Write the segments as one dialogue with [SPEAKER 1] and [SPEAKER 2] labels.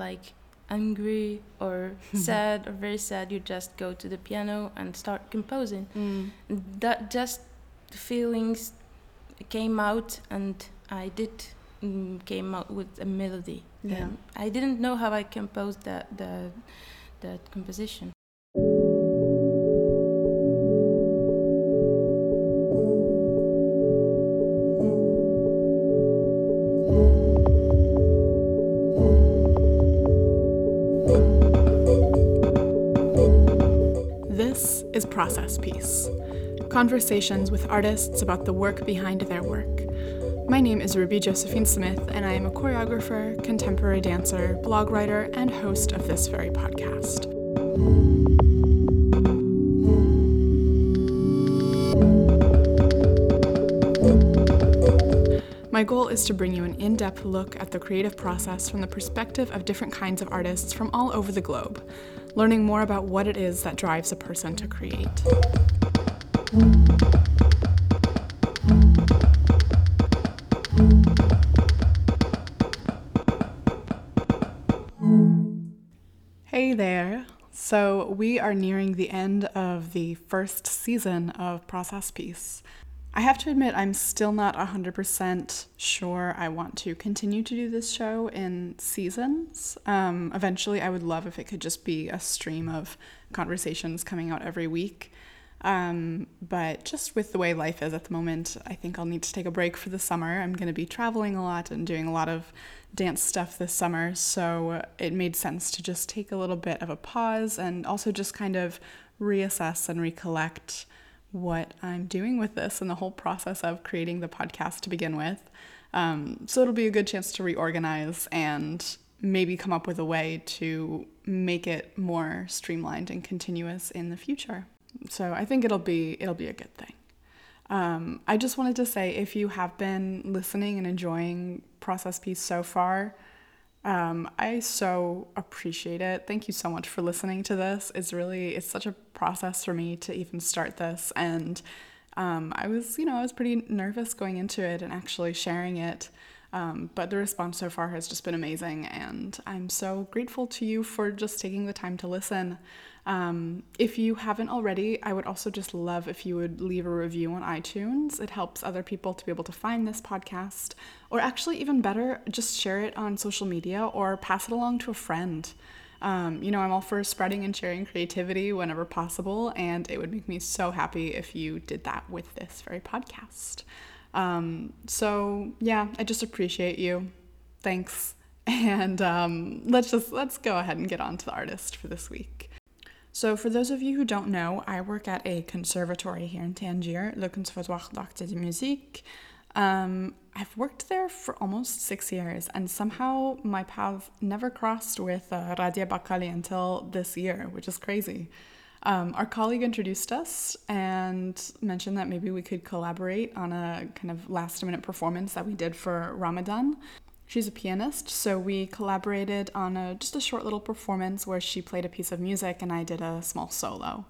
[SPEAKER 1] like angry or sad or very sad, you just go to the piano and start composing.
[SPEAKER 2] Mm.
[SPEAKER 1] That just the feelings came out, and I did mm, came out with a melody.
[SPEAKER 2] Yeah.
[SPEAKER 1] Um, I didn't know how I composed that the that composition.
[SPEAKER 2] Process Piece conversations with artists about the work behind their work. My name is Ruby Josephine Smith, and I am a choreographer, contemporary dancer, blog writer, and host of this very podcast. My goal is to bring you an in depth look at the creative process from the perspective of different kinds of artists from all over the globe, learning more about what it is that drives a person to create. Hey there. So, we are nearing the end of the first season of Process Piece. I have to admit, I'm still not 100% sure I want to continue to do this show in seasons. Um, eventually, I would love if it could just be a stream of conversations coming out every week. Um, but just with the way life is at the moment, I think I'll need to take a break for the summer. I'm going to be traveling a lot and doing a lot of dance stuff this summer, so it made sense to just take a little bit of a pause and also just kind of reassess and recollect what I'm doing with this and the whole process of creating the podcast to begin with. Um, so it'll be a good chance to reorganize and maybe come up with a way to make it more streamlined and continuous in the future. So I think it'll be it'll be a good thing. Um, I just wanted to say if you have been listening and enjoying Process Piece so far, um, I so appreciate it. Thank you so much for listening to this. It's really it's such a process for me to even start this, and um, I was you know I was pretty nervous going into it and actually sharing it. Um, but the response so far has just been amazing, and I'm so grateful to you for just taking the time to listen. Um, if you haven't already, I would also just love if you would leave a review on iTunes. It helps other people to be able to find this podcast, or actually, even better, just share it on social media or pass it along to a friend. Um, you know, I'm all for spreading and sharing creativity whenever possible, and it would make me so happy if you did that with this very podcast. Um, so yeah, I just appreciate you. Thanks. And um, let's just let's go ahead and get on to the artist for this week. So, for those of you who don't know, I work at a conservatory here in Tangier, Le Conservatoire d'Art et de Musique. Um, I've worked there for almost six years, and somehow my path never crossed with uh, Radia Bakali until this year, which is crazy. Um, our colleague introduced us and mentioned that maybe we could collaborate on a kind of last minute performance that we did for Ramadan. She's a pianist, so we collaborated on a, just a short little performance where she played a piece of music and I did a small solo.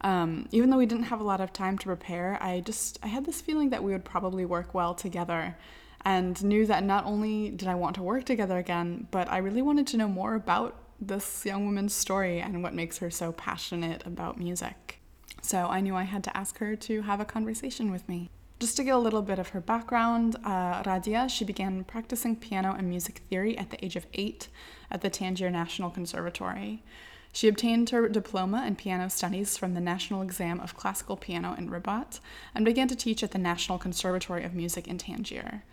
[SPEAKER 2] Um, even though we didn't have a lot of time to prepare, I just I had this feeling that we would probably work well together, and knew that not only did I want to work together again, but I really wanted to know more about this young woman's story and what makes her so passionate about music. So I knew I had to ask her to have a conversation with me. Just to get a little bit of her background, uh, Radia, she began practicing piano and music theory at the age of eight at the Tangier National Conservatory. She obtained her diploma in piano studies from the National Exam of Classical Piano in Rabat and began to teach at the National Conservatory of Music in Tangier.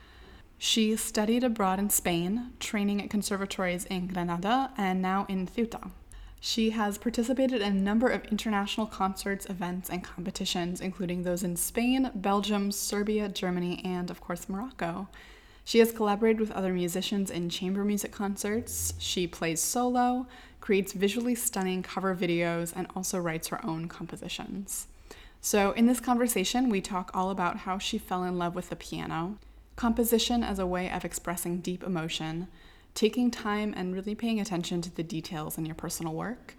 [SPEAKER 2] She studied abroad in Spain, training at conservatories in Granada and now in Ceuta. She has participated in a number of international concerts, events, and competitions, including those in Spain, Belgium, Serbia, Germany, and of course Morocco. She has collaborated with other musicians in chamber music concerts. She plays solo, creates visually stunning cover videos, and also writes her own compositions. So, in this conversation, we talk all about how she fell in love with the piano, composition as a way of expressing deep emotion, taking time and really paying attention to the details in your personal work.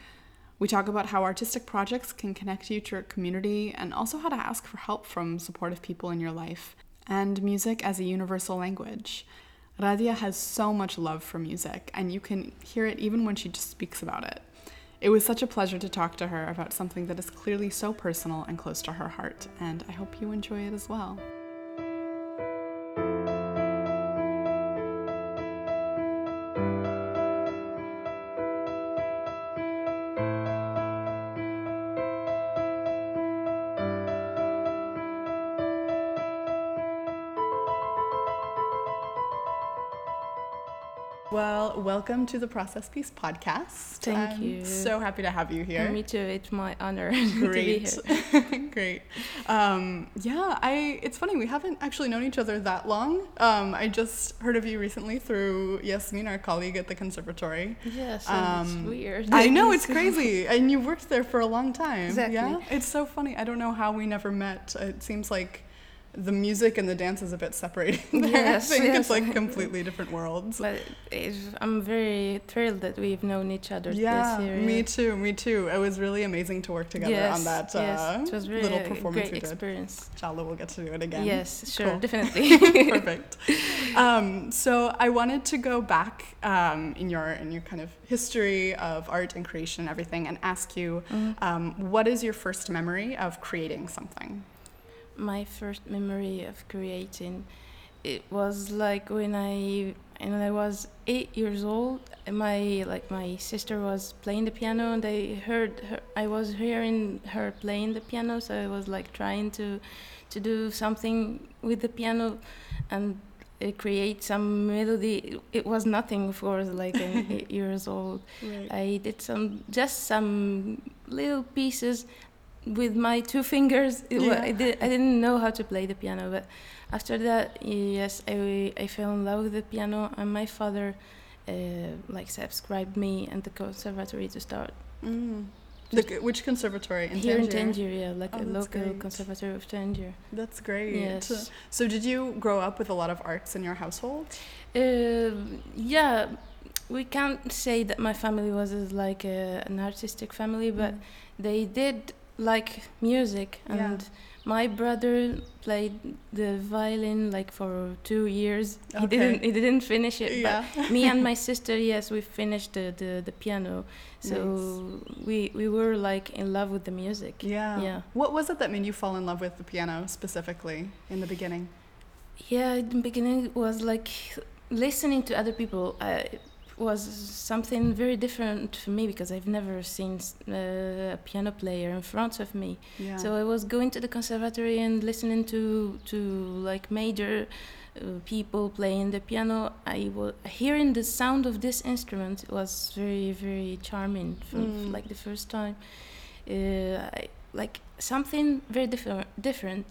[SPEAKER 2] We talk about how artistic projects can connect you to your community and also how to ask for help from supportive people in your life, and music as a universal language. Radia has so much love for music, and you can hear it even when she just speaks about it. It was such a pleasure to talk to her about something that is clearly so personal and close to her heart, and I hope you enjoy it as well. Welcome to the Process Piece podcast.
[SPEAKER 1] Thank
[SPEAKER 2] I'm
[SPEAKER 1] you.
[SPEAKER 2] So happy to have you here.
[SPEAKER 1] Me too. It's my honor to be
[SPEAKER 2] Great.
[SPEAKER 1] here.
[SPEAKER 2] Great. Um, yeah, I. It's funny we haven't actually known each other that long. Um, I just heard of you recently through Yasmin, our colleague at the conservatory.
[SPEAKER 1] Yes, and it's
[SPEAKER 2] Um,
[SPEAKER 1] weird.
[SPEAKER 2] I know it's crazy, and you've worked there for a long time.
[SPEAKER 1] Exactly.
[SPEAKER 2] Yeah, it's so funny. I don't know how we never met. It seems like the music and the dance is a bit separated. there.
[SPEAKER 1] Yes,
[SPEAKER 2] I think
[SPEAKER 1] yes.
[SPEAKER 2] it's like completely different worlds.
[SPEAKER 1] But I'm very thrilled that we've known each other
[SPEAKER 2] Yeah,
[SPEAKER 1] this year.
[SPEAKER 2] me too, me too. It was really amazing to work together
[SPEAKER 1] yes,
[SPEAKER 2] on that uh,
[SPEAKER 1] it was really
[SPEAKER 2] little
[SPEAKER 1] a
[SPEAKER 2] performance
[SPEAKER 1] great
[SPEAKER 2] we did.
[SPEAKER 1] experience.
[SPEAKER 2] Inshallah, we'll get to do it again.
[SPEAKER 1] Yes, sure,
[SPEAKER 2] Cool.
[SPEAKER 1] definitely.
[SPEAKER 2] Perfect. Um, so I wanted to go back um, in your in your kind of history of art and creation and everything, and ask you,
[SPEAKER 1] Mhm.
[SPEAKER 2] um, what is your first memory of creating something?
[SPEAKER 1] My first memory of creating it was like when i when i was eight years old my like my sister was playing the piano and i heard her i was hearing her playing the piano so i was like trying to to do something with the piano and uh, create some melody it was nothing of course like eight years old
[SPEAKER 2] Right.
[SPEAKER 1] I did some just some little pieces with my two fingers. It
[SPEAKER 2] Yeah.
[SPEAKER 1] I, did, I didn't know how to play the piano, but after that, yes, I, I fell in love with the piano, and my father uh, like subscribed me and the conservatory to start
[SPEAKER 2] Mm. The, which conservatory in
[SPEAKER 1] here in
[SPEAKER 2] Tangier?
[SPEAKER 1] Tangier, yeah, like
[SPEAKER 2] Oh,
[SPEAKER 1] a local
[SPEAKER 2] great.
[SPEAKER 1] conservatory of Tangier.
[SPEAKER 2] That's great.
[SPEAKER 1] Yes.
[SPEAKER 2] So did you grow up with a lot of arts in your household?
[SPEAKER 1] Uh, yeah, we can't say that my family was like a, an artistic family, but
[SPEAKER 2] Mm.
[SPEAKER 1] they did like music
[SPEAKER 2] Yeah.
[SPEAKER 1] and my brother played the violin like for two years he didn't he didn't finish it
[SPEAKER 2] yeah.
[SPEAKER 1] but me and my sister yes we finished the, the, the piano so we we were like in love with the music
[SPEAKER 2] Yeah.
[SPEAKER 1] Yeah.
[SPEAKER 2] What was it that made you fall in love with the piano specifically in the beginning?
[SPEAKER 1] yeah in the beginning it was like listening to other people uh, was something very different for me because I've never seen uh, a piano player in front of me
[SPEAKER 2] Yeah.
[SPEAKER 1] So I was going to the conservatory and listening to to like major uh, people playing the piano. I was hearing the sound of this instrument was very very charming from
[SPEAKER 2] Mm.
[SPEAKER 1] like the first time. Uh, I, like something very different. Different.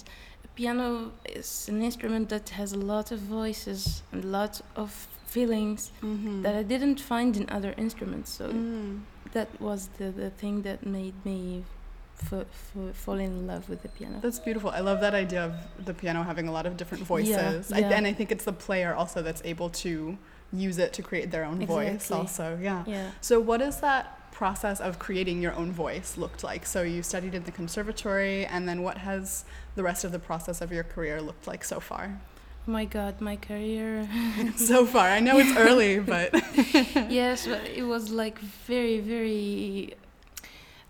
[SPEAKER 1] A piano is an instrument that has a lot of voices and a lot of feelings
[SPEAKER 2] Mhm.
[SPEAKER 1] that I didn't find in other instruments. So
[SPEAKER 2] Mm.
[SPEAKER 1] that was the, the thing that made me f- f- fall in love with the piano.
[SPEAKER 2] That's beautiful. I love that idea of the piano having a lot of different voices. I,
[SPEAKER 1] yeah.
[SPEAKER 2] and I think it's the player also that's able to use it to create their own voice also. Yeah.
[SPEAKER 1] Yeah.
[SPEAKER 2] So what does that process of creating your own voice looked like? So you studied in the conservatory and then what has the rest of the process of your career looked like so far?
[SPEAKER 1] My God, my career.
[SPEAKER 2] so far. I know it's early, but
[SPEAKER 1] yes, but it was like very, very.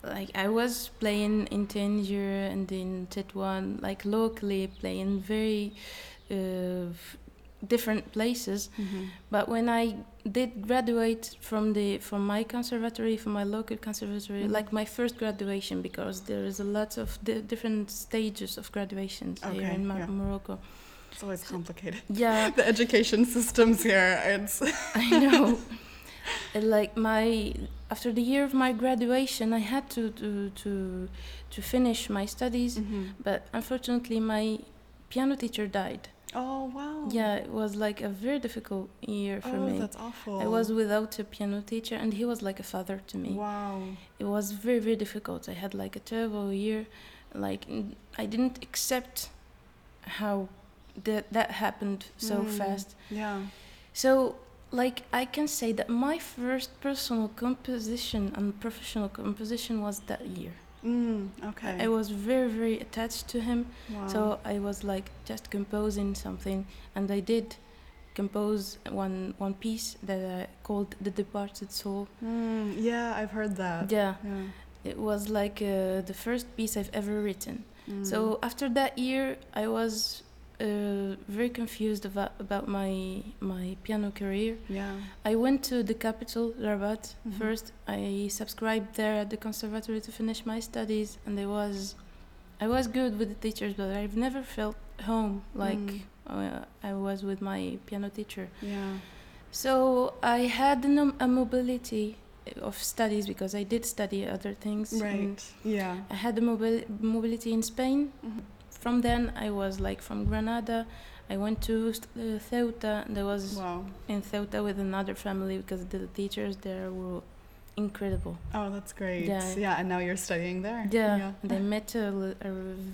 [SPEAKER 1] Like I was playing in Tangier and in Tetuan, like locally playing very uh, different places. But when I did graduate from the from my conservatory, from my local conservatory,
[SPEAKER 2] Mhm.
[SPEAKER 1] like my first graduation, because there is a lot of di- different stages of graduations here in Mo-
[SPEAKER 2] yeah.
[SPEAKER 1] Morocco.
[SPEAKER 2] It's always complicated.
[SPEAKER 1] Yeah,
[SPEAKER 2] The education systems here, it's
[SPEAKER 1] I know. Like my after the year of my graduation, I had to to to to finish my studies, mm-hmm. but unfortunately, my piano teacher died.
[SPEAKER 2] Oh wow.
[SPEAKER 1] Yeah, it was like a very difficult year for me.
[SPEAKER 2] oh,
[SPEAKER 1] me.
[SPEAKER 2] that's awful.
[SPEAKER 1] I was without a piano teacher, and he was like a father to me.
[SPEAKER 2] Wow.
[SPEAKER 1] It was very very difficult. I had like a terrible year. Like I didn't accept how that that happened so
[SPEAKER 2] Mm.
[SPEAKER 1] fast.
[SPEAKER 2] Yeah.
[SPEAKER 1] So, like, I can say that my first personal composition and professional composition was that year.
[SPEAKER 2] Mm, okay.
[SPEAKER 1] I was very, very attached to him.
[SPEAKER 2] wow.
[SPEAKER 1] So I was like just composing something, and I did compose one one piece that I called "The Departed Soul."
[SPEAKER 2] Mm, yeah, I've heard that.
[SPEAKER 1] Yeah,
[SPEAKER 2] Yeah.
[SPEAKER 1] it was like uh, the first piece I've ever written.
[SPEAKER 2] Mm.
[SPEAKER 1] So after that year, I was uh, very confused about, about my my piano career.
[SPEAKER 2] yeah.
[SPEAKER 1] I went to the capital, Rabat,
[SPEAKER 2] Mhm.
[SPEAKER 1] first. I subscribed there at the conservatory to finish my studies, and I was, I was good with the teachers, but I've never felt home like
[SPEAKER 2] Mm.
[SPEAKER 1] uh, I was with my piano teacher.
[SPEAKER 2] Yeah.
[SPEAKER 1] So I had a, a mobility of studies because I did study other things.
[SPEAKER 2] Right. Yeah.
[SPEAKER 1] I had a mobil- mobility in Spain.
[SPEAKER 2] Mhm.
[SPEAKER 1] From then, I was like from Granada. I went to uh, Ceuta, and I was
[SPEAKER 2] Wow.
[SPEAKER 1] in Ceuta with another family because the teachers there were incredible.
[SPEAKER 2] Oh, that's great.
[SPEAKER 1] Yeah.
[SPEAKER 2] Yeah. And now you're studying there.
[SPEAKER 1] Yeah, and I met a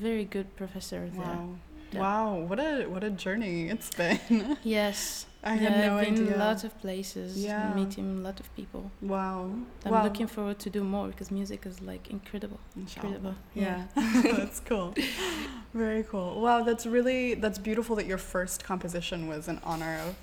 [SPEAKER 1] very good professor there.
[SPEAKER 2] Wow.
[SPEAKER 1] Yeah.
[SPEAKER 2] Wow. What a what a journey it's been.
[SPEAKER 1] Yes,
[SPEAKER 2] I
[SPEAKER 1] yeah,
[SPEAKER 2] had no
[SPEAKER 1] I've been
[SPEAKER 2] idea.
[SPEAKER 1] a lot of places,
[SPEAKER 2] Yeah.
[SPEAKER 1] meeting a lot of people.
[SPEAKER 2] Wow.
[SPEAKER 1] I'm
[SPEAKER 2] wow.
[SPEAKER 1] looking forward to do more because music is like incredible.
[SPEAKER 2] Inshallah.
[SPEAKER 1] Incredible.
[SPEAKER 2] Yeah. that's cool. Very cool. Wow, that's really that's beautiful that your first composition was in honor of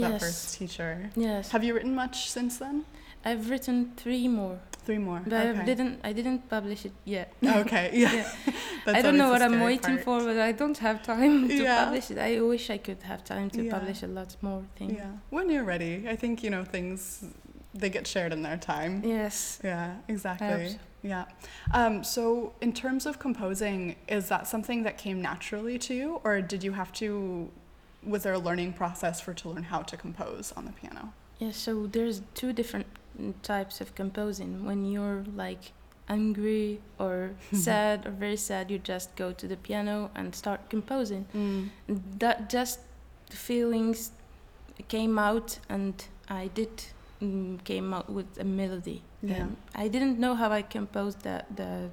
[SPEAKER 2] that first teacher.
[SPEAKER 1] Yes.
[SPEAKER 2] Have you written much since then?
[SPEAKER 1] I've written three more,
[SPEAKER 2] Three more.
[SPEAKER 1] but I didn't. I didn't publish it yet.
[SPEAKER 2] Okay. Yeah.
[SPEAKER 1] Yeah. I don't know what I'm waiting
[SPEAKER 2] part.
[SPEAKER 1] for, but I don't have time to
[SPEAKER 2] Yeah.
[SPEAKER 1] publish it. I wish I could have time to
[SPEAKER 2] Yeah.
[SPEAKER 1] publish a lot more things.
[SPEAKER 2] Yeah. When you're ready, I think you know things. They get shared in their time.
[SPEAKER 1] Yes.
[SPEAKER 2] Yeah. Exactly.
[SPEAKER 1] So.
[SPEAKER 2] Yeah. Um, so, in terms of composing, is that something that came naturally to you, or did you have to? Was there a learning process for to learn how to compose on the piano?
[SPEAKER 1] Yeah, so there's two different types of composing. When you're like angry or sad or very sad, you just go to the piano and start composing.
[SPEAKER 2] Mm.
[SPEAKER 1] That just the feelings came out, and I did mm, came out with a melody.
[SPEAKER 2] Yeah.
[SPEAKER 1] Um, I didn't know how I composed that that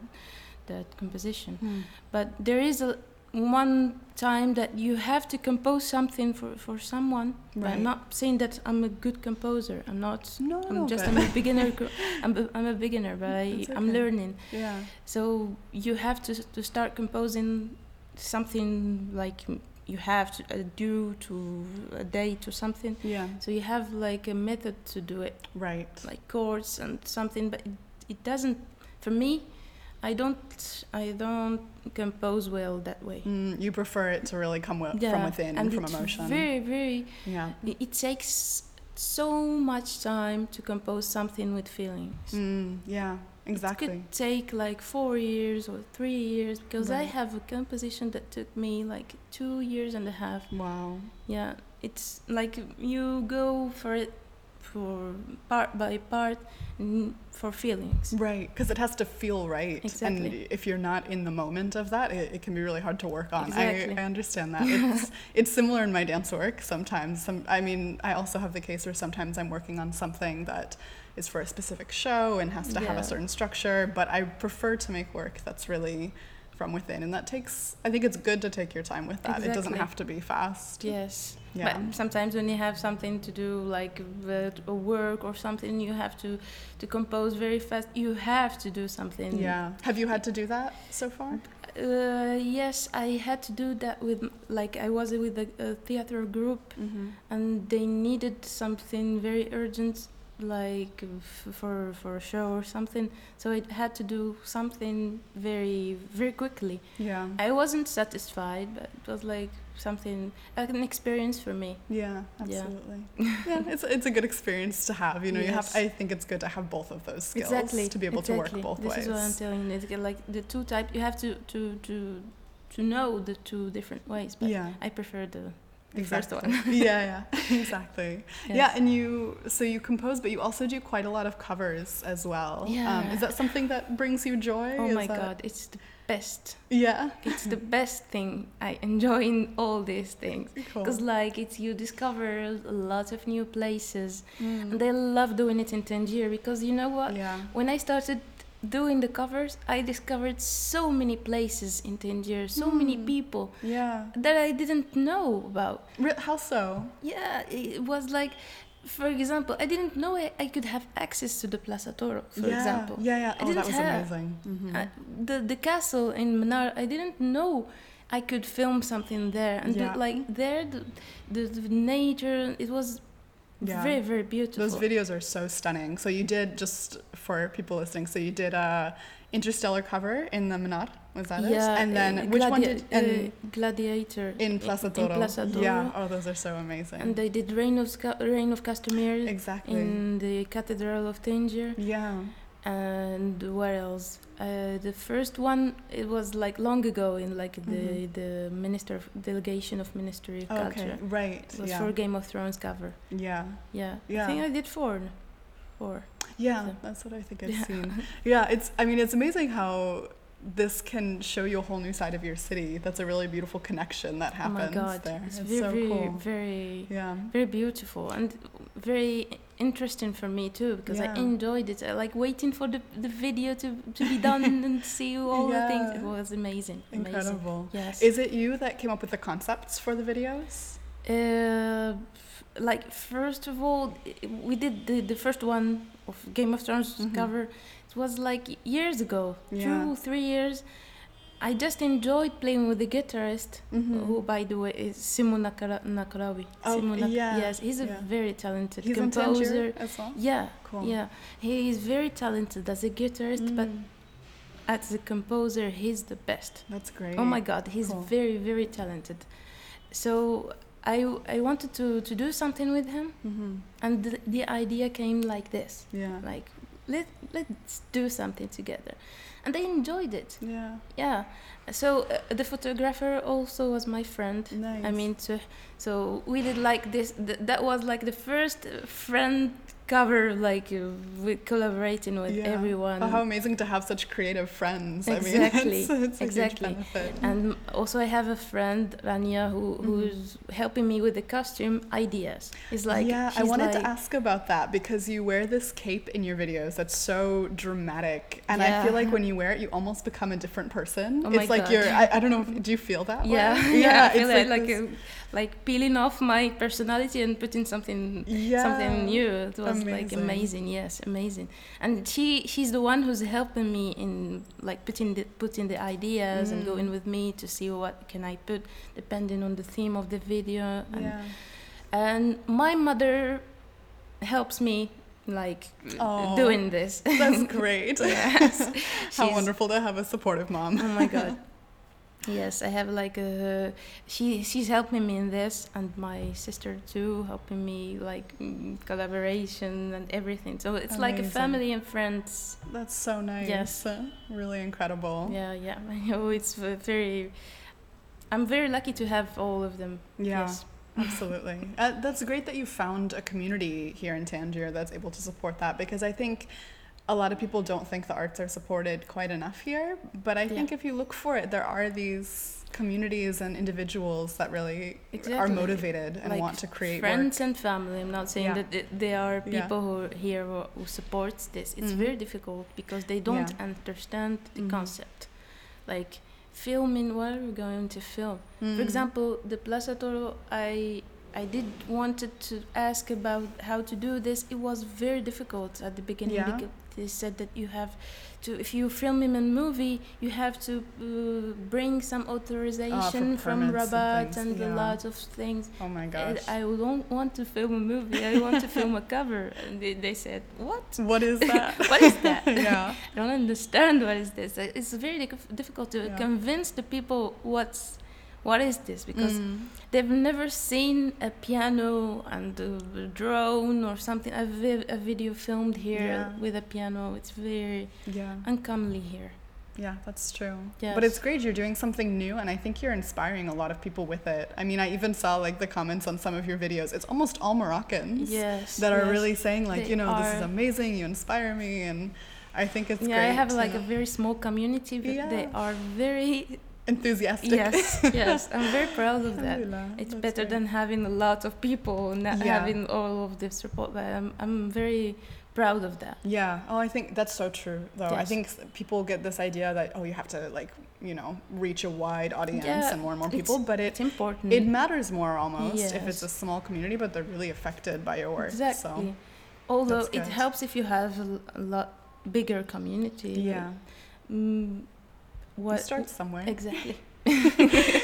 [SPEAKER 1] that composition,
[SPEAKER 2] Mm.
[SPEAKER 1] but there is a one time that you have to compose something for for someone.
[SPEAKER 2] Right.
[SPEAKER 1] I'm not saying that I'm a good composer. I'm not.
[SPEAKER 2] No,
[SPEAKER 1] I'm
[SPEAKER 2] no,
[SPEAKER 1] just I'm a beginner. I'm a, I'm a beginner, but I
[SPEAKER 2] That's
[SPEAKER 1] I'm learning.
[SPEAKER 2] Yeah.
[SPEAKER 1] So you have to to start composing something like you have to uh, do to a day to something.
[SPEAKER 2] Yeah.
[SPEAKER 1] So you have like a method to do it,
[SPEAKER 2] Right.
[SPEAKER 1] like chords and something. But it, it doesn't. For me, I don't I don't compose well that way.
[SPEAKER 2] Mm, you prefer it to really come wi- from within and, from
[SPEAKER 1] it's
[SPEAKER 2] emotion.
[SPEAKER 1] Very very
[SPEAKER 2] yeah.
[SPEAKER 1] it takes so much time to compose something with feelings.
[SPEAKER 2] Mm, yeah. Exactly.
[SPEAKER 1] It could take like four years or three years because I have a composition that took me like two years and a half.
[SPEAKER 2] Wow.
[SPEAKER 1] Yeah, it's like you go for it for part by part for feelings.
[SPEAKER 2] Right, because it has to feel right.
[SPEAKER 1] Exactly.
[SPEAKER 2] And if you're not in the moment of that, it, it can be really hard to work on.
[SPEAKER 1] Exactly.
[SPEAKER 2] I, I understand that. It's, it's similar in my dance work sometimes. Some, I mean, I also have the case where sometimes I'm working on something that is for a specific show and has to have a certain structure, but I prefer to make work that's really from within. And that takes, I think it's good to take your time with that. It doesn't have to be fast.
[SPEAKER 1] Yes.
[SPEAKER 2] Yeah.
[SPEAKER 1] But sometimes when you have something to do, like a work or something, you have to to compose very fast. You have to do something.
[SPEAKER 2] Yeah. Have you had to do that so far?
[SPEAKER 1] Uh, yes, I had to do that with like I was with a, a theater group,
[SPEAKER 2] Mm-hmm.
[SPEAKER 1] and they needed something very urgent, like f- for for a show or something. So I had to do something very very quickly.
[SPEAKER 2] Yeah.
[SPEAKER 1] I wasn't satisfied, but it was like something an experience for me.
[SPEAKER 2] Yeah,
[SPEAKER 1] Yeah.
[SPEAKER 2] absolutely. Yeah, it's it's a good experience to have. You know, you have. I think it's good to have both of those skills
[SPEAKER 1] exactly
[SPEAKER 2] to be able
[SPEAKER 1] exactly.
[SPEAKER 2] to work both
[SPEAKER 1] this
[SPEAKER 2] ways.
[SPEAKER 1] is what I'm telling you. It's like the two type. You have to to to to know the two different ways. But
[SPEAKER 2] yeah,
[SPEAKER 1] I prefer the, the
[SPEAKER 2] exactly.
[SPEAKER 1] first one.
[SPEAKER 2] yeah, yeah, exactly.
[SPEAKER 1] Yes.
[SPEAKER 2] Yeah, and you so you compose, but you also do quite a lot of covers as well. Um,
[SPEAKER 1] Yeah.
[SPEAKER 2] is that something that brings you joy?
[SPEAKER 1] Oh
[SPEAKER 2] Is
[SPEAKER 1] my
[SPEAKER 2] that-
[SPEAKER 1] god, it's the best.
[SPEAKER 2] Yeah.
[SPEAKER 1] It's the best thing I enjoy in all these things.
[SPEAKER 2] Cool.
[SPEAKER 1] Because like it's you discover a lot of new places,
[SPEAKER 2] Mm.
[SPEAKER 1] and I love doing it in Tangier because you know what?
[SPEAKER 2] Yeah.
[SPEAKER 1] When I started doing the covers, I discovered so many places in Tangier, so many
[SPEAKER 2] Mm.
[SPEAKER 1] people
[SPEAKER 2] Yeah.
[SPEAKER 1] that I didn't know about.
[SPEAKER 2] Re- how so?
[SPEAKER 1] Yeah, it was like, for example, I didn't know I, I could have access to the Plaza Toro, for
[SPEAKER 2] yeah.
[SPEAKER 1] example.
[SPEAKER 2] Yeah, yeah.
[SPEAKER 1] I
[SPEAKER 2] Oh, that
[SPEAKER 1] didn't
[SPEAKER 2] was
[SPEAKER 1] have-
[SPEAKER 2] amazing. Mhm.
[SPEAKER 1] Uh, the the castle in Manar, I didn't know I could film something there, and
[SPEAKER 2] Yeah.
[SPEAKER 1] the, like there, the, the, the nature, it was
[SPEAKER 2] Yeah.
[SPEAKER 1] very very beautiful.
[SPEAKER 2] Those videos are so stunning. So you did just for people listening. So you did a interstellar cover in the Minar, was that it?
[SPEAKER 1] yeah,
[SPEAKER 2] And then
[SPEAKER 1] uh,
[SPEAKER 2] which one did and
[SPEAKER 1] uh, Gladiator
[SPEAKER 2] in Plaza
[SPEAKER 1] in
[SPEAKER 2] Toro?
[SPEAKER 1] Plaza Toro.
[SPEAKER 2] Yeah. Oh, those are so amazing.
[SPEAKER 1] and they did Reign of Sca- Rains of Castamere
[SPEAKER 2] exactly.
[SPEAKER 1] in the Cathedral of Tangier.
[SPEAKER 2] yeah.
[SPEAKER 1] and where else uh, the first one it was like long ago in like the
[SPEAKER 2] Mhm.
[SPEAKER 1] the minister of delegation of ministry of
[SPEAKER 2] Okay.
[SPEAKER 1] culture
[SPEAKER 2] Right.
[SPEAKER 1] it was
[SPEAKER 2] yeah.
[SPEAKER 1] for game of thrones cover
[SPEAKER 2] yeah.
[SPEAKER 1] yeah,
[SPEAKER 2] Yeah.
[SPEAKER 1] i think i did four four
[SPEAKER 2] Yeah.
[SPEAKER 1] So-
[SPEAKER 2] That's what I think I've
[SPEAKER 1] Yeah.
[SPEAKER 2] seen. Yeah. It's. I mean, it's amazing how this can show you a whole new side of your city. That's a really beautiful connection that happens oh
[SPEAKER 1] my god
[SPEAKER 2] there.
[SPEAKER 1] it's,
[SPEAKER 2] It's,
[SPEAKER 1] very
[SPEAKER 2] so
[SPEAKER 1] very,
[SPEAKER 2] cool.
[SPEAKER 1] very
[SPEAKER 2] Yeah.
[SPEAKER 1] very beautiful and very interesting for me too because
[SPEAKER 2] Yeah.
[SPEAKER 1] i enjoyed it i like waiting for the, the video to, to be done and see all the things it was amazing amazing
[SPEAKER 2] Incredible.
[SPEAKER 1] yes
[SPEAKER 2] Is it you that came up with the concepts for the videos?
[SPEAKER 1] Uh, like first of all, we did the, the first one of Game of Thrones
[SPEAKER 2] Mhm.
[SPEAKER 1] cover. It was like years ago,
[SPEAKER 2] Yeah.
[SPEAKER 1] two, three years. I just enjoyed playing with the guitarist,
[SPEAKER 2] Mhm.
[SPEAKER 1] who, by the way, is Simo Nakara- Nakarawi.
[SPEAKER 2] Oh,
[SPEAKER 1] Simo Nak-
[SPEAKER 2] yeah,
[SPEAKER 1] Yes, he's a very talented
[SPEAKER 2] He's
[SPEAKER 1] composer.
[SPEAKER 2] As well.
[SPEAKER 1] Yeah,
[SPEAKER 2] Cool.
[SPEAKER 1] yeah. He is very talented as a guitarist, but
[SPEAKER 2] Mm,
[SPEAKER 1] as a composer, he's the best.
[SPEAKER 2] that's great.
[SPEAKER 1] Oh my God, he's
[SPEAKER 2] Cool.
[SPEAKER 1] very, very talented. So I, I wanted to, to do something with him,
[SPEAKER 2] hmm
[SPEAKER 1] and the, the idea came like this
[SPEAKER 2] Yeah.
[SPEAKER 1] like, let, let's do something together. And I enjoyed it.
[SPEAKER 2] Yeah.
[SPEAKER 1] Yeah. So uh, the photographer also was my friend.
[SPEAKER 2] Nice.
[SPEAKER 1] I mean, to, so we did like this. Th- that was like the first friend cover, like uh, with collaborating with
[SPEAKER 2] Yeah.
[SPEAKER 1] everyone.
[SPEAKER 2] Oh, how amazing to have such creative friends.
[SPEAKER 1] Exactly,
[SPEAKER 2] I mean, it's, it's
[SPEAKER 1] exactly. And also, I have a friend, Rania, who,
[SPEAKER 2] Mhm.
[SPEAKER 1] who's helping me with the costume ideas. It's like
[SPEAKER 2] yeah, I wanted
[SPEAKER 1] like,
[SPEAKER 2] to ask about that because you wear this cape in your videos that's so dramatic, and I feel like when you wear it, you almost become a different person.
[SPEAKER 1] Oh
[SPEAKER 2] it's like
[SPEAKER 1] God.
[SPEAKER 2] you're. I, I don't know. If, do you feel that? way?
[SPEAKER 1] Yeah, yeah, I feel
[SPEAKER 2] it's
[SPEAKER 1] like, like, a, like peeling off my personality and putting something
[SPEAKER 2] yeah.
[SPEAKER 1] something new. Was like
[SPEAKER 2] Amazing.
[SPEAKER 1] amazing, yes, amazing. And she she's the one who's helping me in like putting the putting the ideas and
[SPEAKER 2] Mm.
[SPEAKER 1] going with me to see what can I put depending on the theme of the video. And,
[SPEAKER 2] Yeah.
[SPEAKER 1] and my mother helps me like doing this.
[SPEAKER 2] That's great.
[SPEAKER 1] yes.
[SPEAKER 2] How wonderful to have a supportive mom.
[SPEAKER 1] Oh my god. Yes, I have like a she she's helping me in this and my sister too helping me like collaboration and everything. So it's like a family and friends.
[SPEAKER 2] That's so nice.
[SPEAKER 1] Yes.
[SPEAKER 2] Really incredible.
[SPEAKER 1] Yeah, yeah. I know it's very I'm very lucky to have all of them.
[SPEAKER 2] Yeah.
[SPEAKER 1] Yes.
[SPEAKER 2] Absolutely. Uh, that's great that you found a community here in Tangier that's able to support that because I think a lot of people don't think the arts are supported quite enough here. But I think
[SPEAKER 1] Yeah.
[SPEAKER 2] if you look for it, there are these communities and individuals that really are motivated and
[SPEAKER 1] Like
[SPEAKER 2] want to create
[SPEAKER 1] Friends and family. I'm not saying
[SPEAKER 2] Yeah.
[SPEAKER 1] that th- there are
[SPEAKER 2] Yeah.
[SPEAKER 1] people who are here who, who supports this. It's
[SPEAKER 2] Mhm.
[SPEAKER 1] very difficult because they don't
[SPEAKER 2] Yeah.
[SPEAKER 1] understand the
[SPEAKER 2] Mhm.
[SPEAKER 1] concept. Like filming, what are we going to film?
[SPEAKER 2] work.
[SPEAKER 1] For example, the Plaza Toro, I I did wanted to ask about how to do this. It was very difficult at the beginning
[SPEAKER 2] Yeah.
[SPEAKER 1] They said that you have to, if you film in a movie, you have to uh, bring some authorization from
[SPEAKER 2] permits and
[SPEAKER 1] Rabat
[SPEAKER 2] things,
[SPEAKER 1] and, a lot of things.
[SPEAKER 2] oh my
[SPEAKER 1] And
[SPEAKER 2] gosh.
[SPEAKER 1] I don't want to film a movie. I want to film a cover. And they, they said, "What?
[SPEAKER 2] what is that?
[SPEAKER 1] What is that?"
[SPEAKER 2] yeah.
[SPEAKER 1] I don't understand what is this. It's very difficult to
[SPEAKER 2] Yeah.
[SPEAKER 1] convince the people what's what is this because
[SPEAKER 2] Mm.
[SPEAKER 1] they've never seen a piano and a drone or something. A, vi- a video filmed here
[SPEAKER 2] Yeah.
[SPEAKER 1] with a piano. It's very
[SPEAKER 2] Yeah.
[SPEAKER 1] uncomely here.
[SPEAKER 2] Yeah, that's true.
[SPEAKER 1] Yes.
[SPEAKER 2] But it's great you're doing something new and I think you're inspiring a lot of people with it. I mean, I even saw like the comments on some of your videos. It's almost all Moroccans
[SPEAKER 1] Yes.
[SPEAKER 2] that are really saying like,
[SPEAKER 1] They
[SPEAKER 2] you know, this is amazing, you inspire me and I think it's
[SPEAKER 1] yeah,
[SPEAKER 2] great.
[SPEAKER 1] I have like
[SPEAKER 2] to-
[SPEAKER 1] a very small community, but they are very
[SPEAKER 2] enthusiastic.
[SPEAKER 1] yes, yes. I'm very proud of that. It's
[SPEAKER 2] that's
[SPEAKER 1] better
[SPEAKER 2] great.
[SPEAKER 1] than having a lot of people not
[SPEAKER 2] Yeah.
[SPEAKER 1] having all of this support. But I'm, I'm very proud of that.
[SPEAKER 2] Yeah. Oh, I think that's so true, though. I think people get this idea that oh, you have to like you know reach a wide audience
[SPEAKER 1] Yeah,
[SPEAKER 2] and more and more people, but it
[SPEAKER 1] It's important.
[SPEAKER 2] it matters more almost if it's a small community, but they're really affected by your work.
[SPEAKER 1] exactly.
[SPEAKER 2] So
[SPEAKER 1] Although it helps if you have a lot bigger community.
[SPEAKER 2] yeah,
[SPEAKER 1] Mm,
[SPEAKER 2] you
[SPEAKER 1] what
[SPEAKER 2] start somewhere.
[SPEAKER 1] exactly?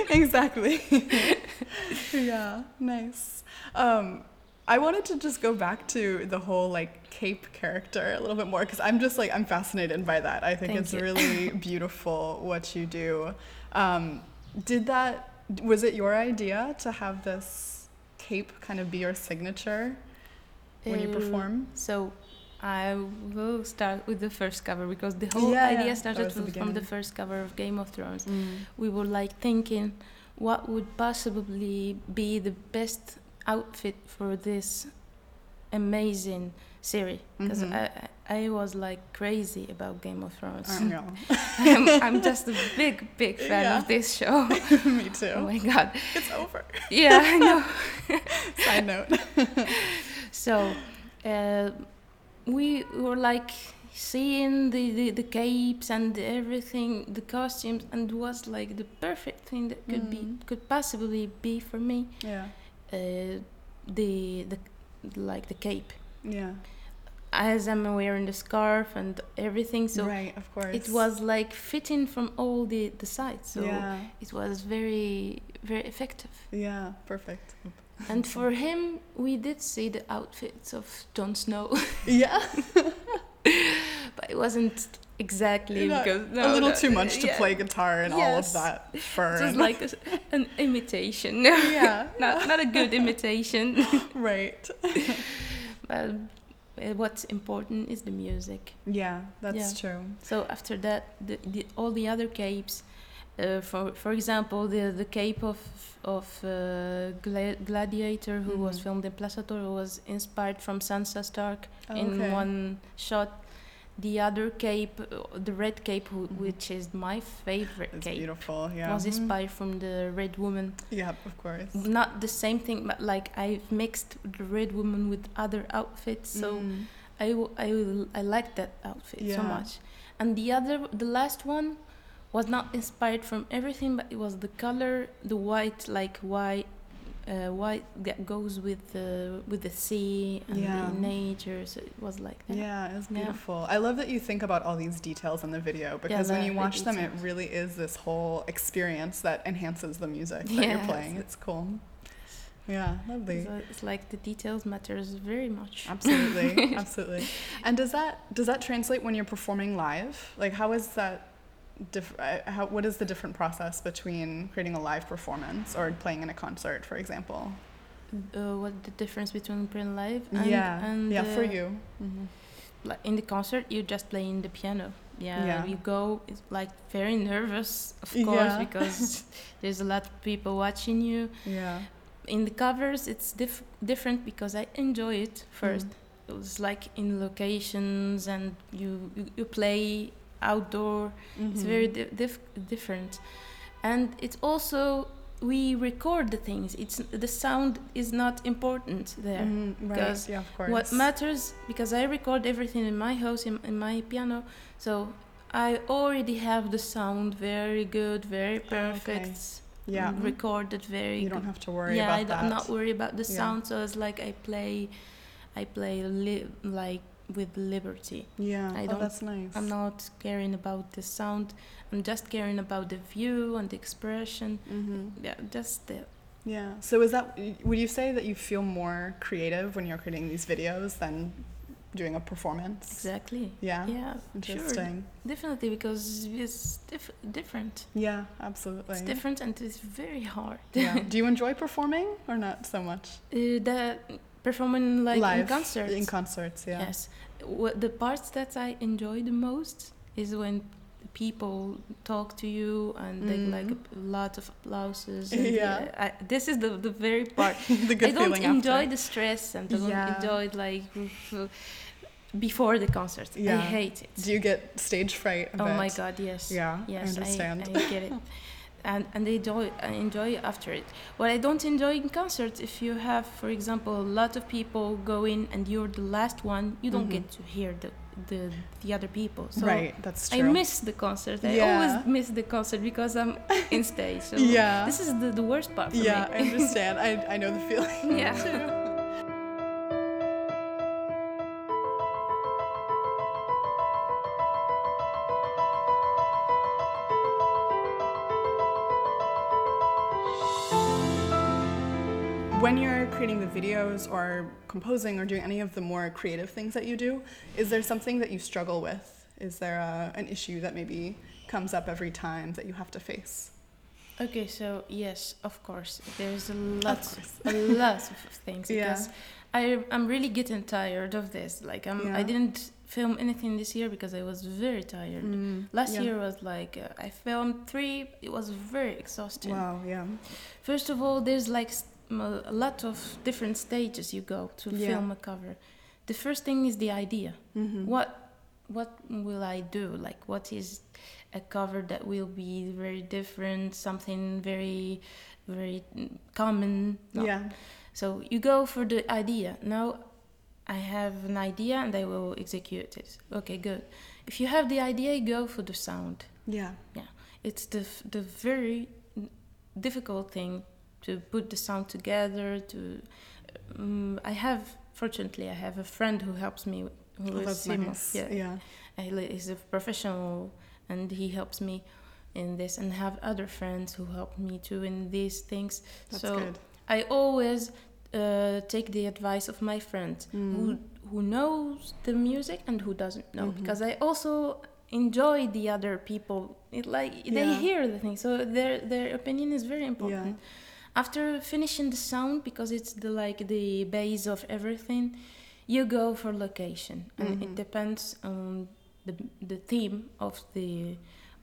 [SPEAKER 2] exactly. yeah, nice. Um, I wanted to just go back to the whole like cape character a little bit more because I'm just like I'm fascinated by that. I think
[SPEAKER 1] Thank
[SPEAKER 2] it's
[SPEAKER 1] you.
[SPEAKER 2] really beautiful what you do. Um, did that was it your idea to have this cape kind of be your signature when you
[SPEAKER 1] Uh,
[SPEAKER 2] perform?
[SPEAKER 1] So I will start with the first cover because the whole
[SPEAKER 2] Yeah, yeah,
[SPEAKER 1] idea
[SPEAKER 2] that
[SPEAKER 1] started
[SPEAKER 2] the
[SPEAKER 1] from, the first cover of Game of Thrones.
[SPEAKER 2] Mm.
[SPEAKER 1] We were like thinking what would possibly be the best outfit for this amazing series because
[SPEAKER 2] Mhm.
[SPEAKER 1] I, I I was like crazy about Game of Thrones. I'm, I'm just a big big fan
[SPEAKER 2] Yeah.
[SPEAKER 1] of this show.
[SPEAKER 2] Me too.
[SPEAKER 1] oh my god.
[SPEAKER 2] It's over.
[SPEAKER 1] Yeah, I know.
[SPEAKER 2] Side note.
[SPEAKER 1] So uh, we were like seeing the, the, the capes and everything, the costumes, and it was like the perfect thing that could
[SPEAKER 2] Mm.
[SPEAKER 1] be could possibly be for me.
[SPEAKER 2] Yeah.
[SPEAKER 1] Uh, the the like the cape,
[SPEAKER 2] Yeah.
[SPEAKER 1] as I'm wearing the scarf and everything. So
[SPEAKER 2] right, of course.
[SPEAKER 1] it was like fitting from all the the sides. So
[SPEAKER 2] yeah.
[SPEAKER 1] it was very very effective.
[SPEAKER 2] Yeah, perfect.
[SPEAKER 1] And for him, we did see the outfits of Jon Snow.
[SPEAKER 2] Yeah.
[SPEAKER 1] but it wasn't exactly because
[SPEAKER 2] a little
[SPEAKER 1] no,
[SPEAKER 2] too much to
[SPEAKER 1] yeah.
[SPEAKER 2] play guitar and all of that
[SPEAKER 1] was
[SPEAKER 2] and-
[SPEAKER 1] like a, an imitation.
[SPEAKER 2] yeah,
[SPEAKER 1] not not a good imitation.
[SPEAKER 2] right.
[SPEAKER 1] but uh, what's important is the music.
[SPEAKER 2] Yeah, that's
[SPEAKER 1] Yeah.
[SPEAKER 2] true.
[SPEAKER 1] So after that, the, the all the other capes, for for example, the the cape of of uh, Gla- Gladiator, who was
[SPEAKER 2] Mhm.
[SPEAKER 1] filmed in Plaza Toro, was inspired from Sansa Stark.
[SPEAKER 2] Okay.
[SPEAKER 1] in one shot. The other cape, uh, the red cape,
[SPEAKER 2] Mhm.
[SPEAKER 1] which is my favorite
[SPEAKER 2] It's
[SPEAKER 1] cape,
[SPEAKER 2] beautiful. Yeah.
[SPEAKER 1] was
[SPEAKER 2] Mhm.
[SPEAKER 1] inspired from the Red Woman.
[SPEAKER 2] Yeah, of course.
[SPEAKER 1] Not the same thing, but like I've mixed the Red Woman with other outfits, so
[SPEAKER 2] Mm.
[SPEAKER 1] I, w- I, I like that outfit so much. And the other, the last one, was not inspired from everything, but it was the color, the white, like white. Uh, white that goes with the with the sea and
[SPEAKER 2] Yeah.
[SPEAKER 1] the nature, so it was like that.
[SPEAKER 2] Yeah, it
[SPEAKER 1] was
[SPEAKER 2] beautiful. I love that you think about all these details in the video because when
[SPEAKER 1] the-
[SPEAKER 2] you watch them, it really is this whole experience that enhances the music that you're playing. It's cool. Yeah, lovely.
[SPEAKER 1] So it's like the details matters very much.
[SPEAKER 2] Absolutely, absolutely. And does that does that translate when you're performing live? Like, how is that? Diff- uh, how, what is the different process between creating a live performance or playing in a concert, for example?
[SPEAKER 1] Uh, what the difference between playing live and
[SPEAKER 2] yeah,
[SPEAKER 1] and
[SPEAKER 2] yeah, for
[SPEAKER 1] uh,
[SPEAKER 2] you. hmm
[SPEAKER 1] like in the concert you just playing the piano. Yeah,
[SPEAKER 2] Yeah.
[SPEAKER 1] you go it's like very nervous of course
[SPEAKER 2] Yeah.
[SPEAKER 1] because there's a lot of people watching you.
[SPEAKER 2] Yeah.
[SPEAKER 1] In the covers it's diff- different because I enjoy it first.
[SPEAKER 2] Mm.
[SPEAKER 1] It was like in locations and you you, you play outdoor It's
[SPEAKER 2] Mhm.
[SPEAKER 1] very di- dif- different, and it's also we record the things. It's the sound is not important there.
[SPEAKER 2] Right.
[SPEAKER 1] because
[SPEAKER 2] Yeah, of course.
[SPEAKER 1] What matters because I record everything in my house in, in my piano, so I already have the sound very good, very perfect.
[SPEAKER 2] Yeah.
[SPEAKER 1] mm, recorded very.
[SPEAKER 2] You don't have to worry
[SPEAKER 1] yeah,
[SPEAKER 2] about
[SPEAKER 1] I
[SPEAKER 2] that.
[SPEAKER 1] am not worried about the
[SPEAKER 2] Yeah.
[SPEAKER 1] sound. So it's like I play, I play li- like with liberty.
[SPEAKER 2] Yeah.
[SPEAKER 1] I
[SPEAKER 2] oh,
[SPEAKER 1] don't-
[SPEAKER 2] that's nice.
[SPEAKER 1] I'm not caring about the sound. I'm just caring about the view and the expression.
[SPEAKER 2] hmm
[SPEAKER 1] Yeah, just the
[SPEAKER 2] Yeah. So is that? Would you say that you feel more creative when you're creating these videos than doing a performance?
[SPEAKER 1] exactly.
[SPEAKER 2] Yeah.
[SPEAKER 1] Yeah, sure.
[SPEAKER 2] Interesting.
[SPEAKER 1] Definitely because it's diff- different.
[SPEAKER 2] Yeah, absolutely.
[SPEAKER 1] It's different and it's very hard.
[SPEAKER 2] yeah. Do you enjoy performing or not so much?
[SPEAKER 1] Uh, the performing like in concerts.
[SPEAKER 2] In concerts, yeah.
[SPEAKER 1] Yes. What the parts that I enjoy the most is when people talk to you and they like
[SPEAKER 2] Mhm.
[SPEAKER 1] a lot of applauses. And
[SPEAKER 2] Yeah.
[SPEAKER 1] uh, I, this is the the very part.
[SPEAKER 2] the good
[SPEAKER 1] I don't enjoy
[SPEAKER 2] after.
[SPEAKER 1] the stress and I don't
[SPEAKER 2] Yeah.
[SPEAKER 1] enjoy like before the concert.
[SPEAKER 2] Yeah.
[SPEAKER 1] I hate it.
[SPEAKER 2] Do you get stage fright?
[SPEAKER 1] Oh
[SPEAKER 2] bit?
[SPEAKER 1] my god, yes.
[SPEAKER 2] Yeah,
[SPEAKER 1] Yes,
[SPEAKER 2] I understand.
[SPEAKER 1] I, get it. And and I enjoy enjoy after it. What I don't enjoy in concerts, if you have, for example, a lot of people going and you're the last one, you don't
[SPEAKER 2] Mhm.
[SPEAKER 1] get to hear the the, the other people. So
[SPEAKER 2] right, that's true.
[SPEAKER 1] I miss the concert. I
[SPEAKER 2] Yeah.
[SPEAKER 1] always miss the concert because I'm in stage. So
[SPEAKER 2] Yeah.
[SPEAKER 1] this is the, the worst part for
[SPEAKER 2] yeah,
[SPEAKER 1] me.
[SPEAKER 2] I understand. I, I know the feeling.
[SPEAKER 1] Yeah.
[SPEAKER 2] creating the videos or composing or doing any of the more creative things that you do, is there something that you struggle with? Is there a, an issue that maybe comes up every time that you have to face?
[SPEAKER 1] Okay, so yes, of course, there's a lot, a lot of things
[SPEAKER 2] Yeah.
[SPEAKER 1] I I'm really getting tired of this. Like I'm, I didn't film anything this year because I was very tired.
[SPEAKER 2] Mm,
[SPEAKER 1] Last
[SPEAKER 2] yeah.
[SPEAKER 1] year was like uh, I filmed three. It was very exhausting.
[SPEAKER 2] Wow, yeah.
[SPEAKER 1] First of all, there's like a lot of different stages you go to
[SPEAKER 2] Yeah.
[SPEAKER 1] film a cover. The first thing is the idea.
[SPEAKER 2] Mhm.
[SPEAKER 1] What what will I do? Like what is a cover that will be very different, something very very mm, common. No.
[SPEAKER 2] Yeah.
[SPEAKER 1] So you go for the idea. Now I have an idea and I will execute it. Okay, good. If you have the idea, you go for the sound.
[SPEAKER 2] Yeah. Yeah.
[SPEAKER 1] It's the the very difficult thing to put the sound together. To um, I have fortunately I have a friend who helps me. Who
[SPEAKER 2] Oh,
[SPEAKER 1] is
[SPEAKER 2] nice.
[SPEAKER 1] Yeah,
[SPEAKER 2] yeah.
[SPEAKER 1] he li- is a professional and he helps me in this and have other friends who help me too in these things
[SPEAKER 2] That's
[SPEAKER 1] so
[SPEAKER 2] good.
[SPEAKER 1] i always uh, take the advice of my friend
[SPEAKER 2] Mm.
[SPEAKER 1] who who knows the music and who doesn't know
[SPEAKER 2] Mhm.
[SPEAKER 1] because i also enjoy the other people it like they hear the thing so their their opinion is very important after finishing the sound because it's the like the base of everything you go for location and
[SPEAKER 2] Mhm.
[SPEAKER 1] it depends on the the theme of the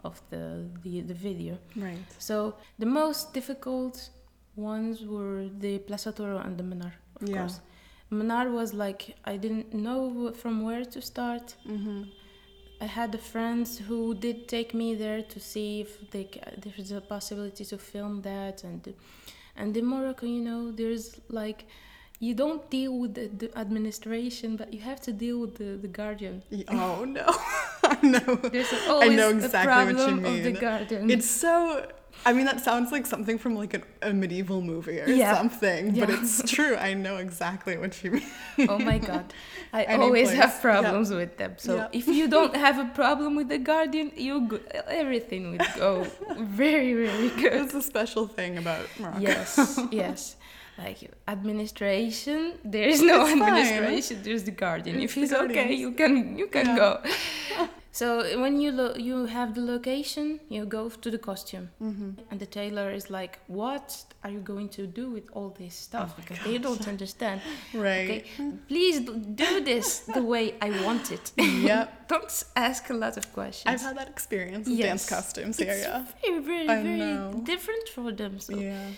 [SPEAKER 1] of the the, the video
[SPEAKER 2] Right.
[SPEAKER 1] so the most difficult ones were the Plaza Toro and the Menar, of
[SPEAKER 2] Yeah.
[SPEAKER 1] course Manar was like I didn't know from where to start
[SPEAKER 2] Mm-hmm.
[SPEAKER 1] I had the friends who did take me there to see if they there's a possibility to film that and and in Morocco you know there's like you don't deal with the, the administration but you have to deal with the, the guardian
[SPEAKER 2] Oh no. I know.
[SPEAKER 1] there's always
[SPEAKER 2] know
[SPEAKER 1] a
[SPEAKER 2] exactly what you
[SPEAKER 1] problem of the
[SPEAKER 2] mean.
[SPEAKER 1] guardian
[SPEAKER 2] It's so. I mean, that sounds like something from like an, a medieval movie or
[SPEAKER 1] Yeah.
[SPEAKER 2] something, but it's true. I know exactly what you mean.
[SPEAKER 1] oh my god i
[SPEAKER 2] Any
[SPEAKER 1] always
[SPEAKER 2] place,
[SPEAKER 1] have
[SPEAKER 2] yeah.
[SPEAKER 1] problems with them so
[SPEAKER 2] Yeah.
[SPEAKER 1] if you don't have a problem with the guardian you go, everything would go very very good
[SPEAKER 2] It's a special thing about Morocco.
[SPEAKER 1] yes yes like administration there is no
[SPEAKER 2] It's fine.
[SPEAKER 1] administration there's the guardian
[SPEAKER 2] It's
[SPEAKER 1] if he's okay you can you can
[SPEAKER 2] Yeah.
[SPEAKER 1] go so when you lo- you have the location you go to the costume
[SPEAKER 2] Mm-hmm.
[SPEAKER 1] and the tailor is like what are you going to do with all this stuff
[SPEAKER 2] Oh
[SPEAKER 1] because they don't understand
[SPEAKER 2] Right.
[SPEAKER 1] okay please do this the way i want it
[SPEAKER 2] Yep.
[SPEAKER 1] don't ask a lot of questions
[SPEAKER 2] I've had that experience with dance
[SPEAKER 1] Yes.
[SPEAKER 2] costumes
[SPEAKER 1] it's
[SPEAKER 2] here. Yeah.
[SPEAKER 1] very very
[SPEAKER 2] I
[SPEAKER 1] very
[SPEAKER 2] know.
[SPEAKER 1] different for them so
[SPEAKER 2] Yeah.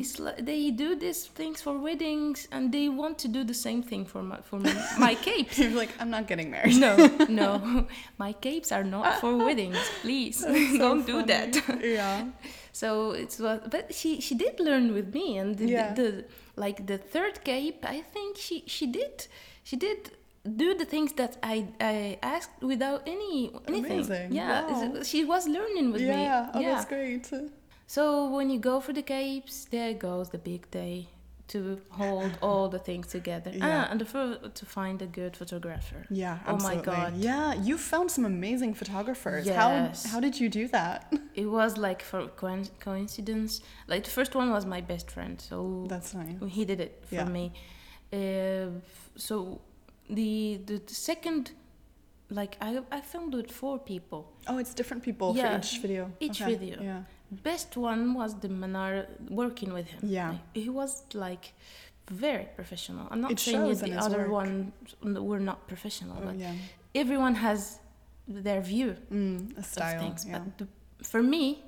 [SPEAKER 1] it's like they do these things for weddings and they want to do the same thing for my for my, my capes
[SPEAKER 2] You're like, I'm not getting married.
[SPEAKER 1] no no my capes are not for weddings please
[SPEAKER 2] so
[SPEAKER 1] don't do that.
[SPEAKER 2] Yeah.
[SPEAKER 1] so it's what but she she did learn with me and the,
[SPEAKER 2] Yeah.
[SPEAKER 1] the, the like the third cape i think she she did she did do the things that i i asked without any anything
[SPEAKER 2] Amazing.
[SPEAKER 1] yeah
[SPEAKER 2] Wow.
[SPEAKER 1] she was learning with
[SPEAKER 2] yeah.
[SPEAKER 1] me
[SPEAKER 2] Oh,
[SPEAKER 1] yeah
[SPEAKER 2] that's great.
[SPEAKER 1] so when you go for the capes, there goes the big day to hold all the things together.
[SPEAKER 2] Yeah.
[SPEAKER 1] Ah, and the fir- to find a good photographer.
[SPEAKER 2] Yeah.
[SPEAKER 1] Oh my God.
[SPEAKER 2] Yeah. You found some amazing photographers.
[SPEAKER 1] Yes.
[SPEAKER 2] How how did you do that?
[SPEAKER 1] It was like for coincidence. Like the first one was my best friend, so
[SPEAKER 2] That's nice.
[SPEAKER 1] he did it for
[SPEAKER 2] Yeah.
[SPEAKER 1] me. Uh, so the, the the second, like I I filmed with four people.
[SPEAKER 2] Oh, it's different people
[SPEAKER 1] Yeah.
[SPEAKER 2] for each video.
[SPEAKER 1] Each
[SPEAKER 2] Okay.
[SPEAKER 1] video.
[SPEAKER 2] Yeah.
[SPEAKER 1] Best one was the Manar working with him.
[SPEAKER 2] Yeah.
[SPEAKER 1] Like, he was like very professional. I'm not
[SPEAKER 2] It
[SPEAKER 1] saying that the other
[SPEAKER 2] work.
[SPEAKER 1] ones were not professional,
[SPEAKER 2] Oh,
[SPEAKER 1] but
[SPEAKER 2] yeah.
[SPEAKER 1] everyone has their view
[SPEAKER 2] Mm, a
[SPEAKER 1] of things.
[SPEAKER 2] yeah.
[SPEAKER 1] But the, for me,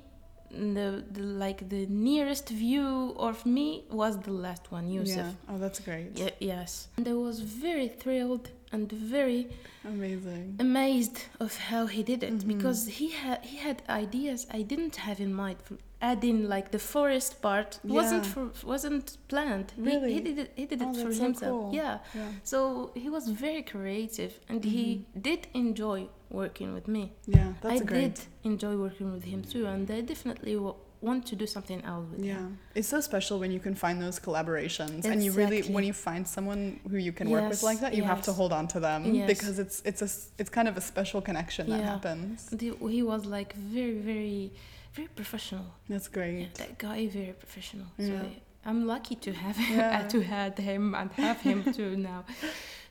[SPEAKER 1] the, the like the nearest view of me was the last one, Yusuf.
[SPEAKER 2] Yeah. Oh, that's great.
[SPEAKER 1] Ye- yes, and I was very thrilled and very
[SPEAKER 2] Amazing.
[SPEAKER 1] amazed of how he did it
[SPEAKER 2] Mhm.
[SPEAKER 1] because he had he had ideas I didn't have in mind. For adding like the forest part wasn't for wasn't planned. He- He, did it. He did
[SPEAKER 2] Oh,
[SPEAKER 1] it for
[SPEAKER 2] that's so
[SPEAKER 1] himself.
[SPEAKER 2] cool.
[SPEAKER 1] Yeah.
[SPEAKER 2] Yeah.
[SPEAKER 1] So he was very creative and
[SPEAKER 2] Mhm.
[SPEAKER 1] he did enjoy working with me.
[SPEAKER 2] Yeah. That's
[SPEAKER 1] I
[SPEAKER 2] great.
[SPEAKER 1] did enjoy working with him too, and I definitely w- want to do something else with him.
[SPEAKER 2] Yeah,
[SPEAKER 1] him.
[SPEAKER 2] it's so special when you can find those collaborations, and you really, when you find someone who you can work with like that, you have to hold on to them
[SPEAKER 1] Yes.
[SPEAKER 2] because it's it's a it's kind of a special connection that
[SPEAKER 1] Yeah.
[SPEAKER 2] happens.
[SPEAKER 1] And he, was like very, very, very professional.
[SPEAKER 2] That's great Yeah,
[SPEAKER 1] that guy very professional. So
[SPEAKER 2] Yeah.
[SPEAKER 1] I, I'm lucky to have
[SPEAKER 2] Yeah.
[SPEAKER 1] to had him and have him too now.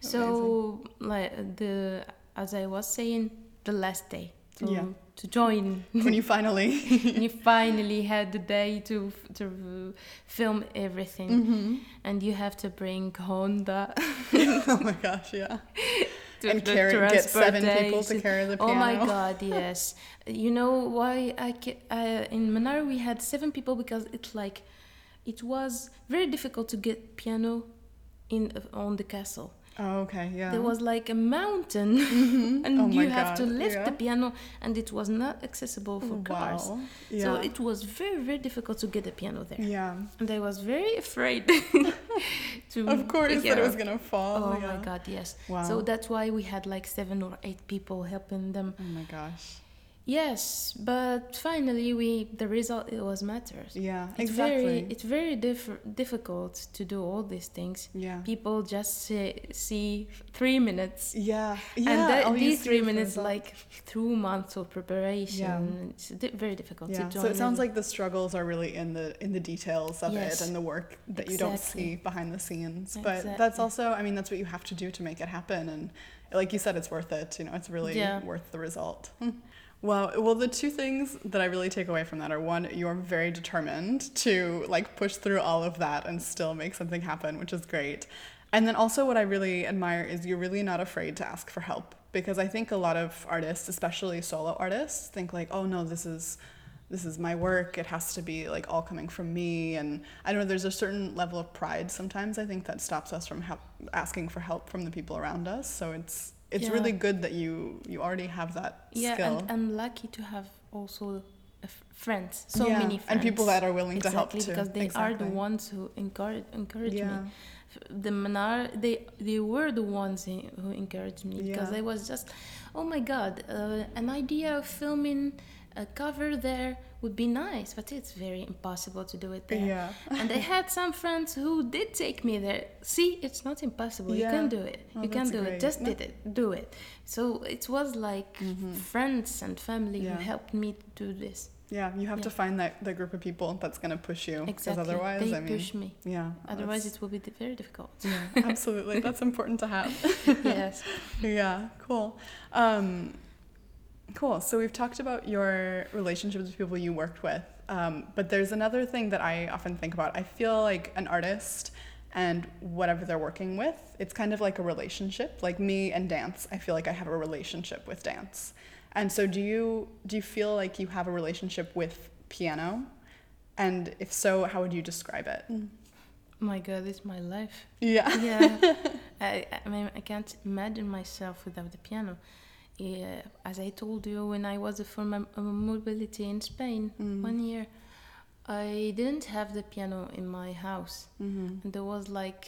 [SPEAKER 1] So like the as I was saying, the last day to
[SPEAKER 2] Yeah.
[SPEAKER 1] to join.
[SPEAKER 2] when you finally.
[SPEAKER 1] you finally had the day to to film everything,
[SPEAKER 2] hmm
[SPEAKER 1] and you have to bring Honda
[SPEAKER 2] oh my gosh, yeah. and carry, get seven people to carry the piano.
[SPEAKER 1] Oh my god, yes. You know why I uh, in Manar we had seven people because it's like it was very difficult to get piano in on the castle.
[SPEAKER 2] Oh, okay, yeah.
[SPEAKER 1] There was like a mountain
[SPEAKER 2] Mhm.
[SPEAKER 1] and
[SPEAKER 2] Oh
[SPEAKER 1] you have to lift
[SPEAKER 2] yeah.
[SPEAKER 1] the piano and it was not accessible for cars.
[SPEAKER 2] Yeah.
[SPEAKER 1] So it was very very difficult to get a piano there.
[SPEAKER 2] yeah.
[SPEAKER 1] And I was very afraid to
[SPEAKER 2] Of course, that it was gonna fall.
[SPEAKER 1] Oh
[SPEAKER 2] yeah.
[SPEAKER 1] my god, yes.
[SPEAKER 2] Wow.
[SPEAKER 1] So that's why we had like seven or eight people helping them.
[SPEAKER 2] oh my gosh.
[SPEAKER 1] Yes, but finally we the result it was matters.
[SPEAKER 2] Yeah.
[SPEAKER 1] It's
[SPEAKER 2] exactly.
[SPEAKER 1] very it's very diff- difficult to do all these things.
[SPEAKER 2] yeah.
[SPEAKER 1] People just say, see three minutes.
[SPEAKER 2] Yeah. Yeah.
[SPEAKER 1] and that, these three minutes, like through months of preparation, yeah. it's di- very difficult
[SPEAKER 2] Yeah. So it sounds like the struggles are really in the in the details of
[SPEAKER 1] Yes.
[SPEAKER 2] it and the work that you don't see behind the scenes. But that's also, I mean, that's what you have to do to make it happen. And like you said, it's worth it. You know, it's really
[SPEAKER 1] Yeah.
[SPEAKER 2] worth the result. Hmm. Wow. Well, the two things that I really take away from that are one, you're very determined to like push through all of that and still make something happen, which is great. And then also, what I really admire is you're really not afraid to ask for help because I think a lot of artists, especially solo artists, think like, oh no, this is this is my work. It has to be like all coming from me. And I don't know. There's a certain level of pride sometimes I think that stops us from asking for help from the people around us. So it's it's
[SPEAKER 1] Yeah.
[SPEAKER 2] really good that you you already have that
[SPEAKER 1] yeah,
[SPEAKER 2] skill.
[SPEAKER 1] and I'm lucky to have also friends, so
[SPEAKER 2] Yeah,
[SPEAKER 1] many friends,
[SPEAKER 2] and people that are willing
[SPEAKER 1] exactly
[SPEAKER 2] to help too.
[SPEAKER 1] because they are the ones who encourage encourage
[SPEAKER 2] yeah.
[SPEAKER 1] me. the Manar, they they were the ones who encouraged me because. I was just, oh my god, uh, an idea of filming a cover there would be nice, but it's very impossible to do it there.
[SPEAKER 2] Yeah.
[SPEAKER 1] and I had some friends who did take me there. See, it's not impossible. You can do it.
[SPEAKER 2] Oh,
[SPEAKER 1] you can do
[SPEAKER 2] great.
[SPEAKER 1] it. Just
[SPEAKER 2] No.
[SPEAKER 1] did it. Do it. So it was like friends and family
[SPEAKER 2] Mm-hmm. Yeah.
[SPEAKER 1] who helped me do this.
[SPEAKER 2] Yeah, you have to find that the group of people that's gonna push you. Because
[SPEAKER 1] Exactly.
[SPEAKER 2] otherwise,
[SPEAKER 1] they
[SPEAKER 2] I mean,
[SPEAKER 1] push me.
[SPEAKER 2] yeah.
[SPEAKER 1] Otherwise,
[SPEAKER 2] that's-
[SPEAKER 1] it will be very difficult.
[SPEAKER 2] yeah, absolutely. That's important to have.
[SPEAKER 1] yes.
[SPEAKER 2] yeah, cool. Um, cool. So we've talked about your relationships with people you worked with, um, but there's another thing that I often think about. I feel like an artist and whatever they're working with, it's kind of like a relationship. Like me and dance, I feel like I have a relationship with dance. And so, do you do you feel like you have a relationship with piano? And if so, how would you describe it?
[SPEAKER 1] My God, it's my life.
[SPEAKER 2] Yeah.
[SPEAKER 1] yeah I, I mean i can't imagine myself without the piano yeah, as i told you when i was for my mobility in spain
[SPEAKER 2] Mm.
[SPEAKER 1] one year i didn't have the piano in my house
[SPEAKER 2] Mm-hmm.
[SPEAKER 1] and there was like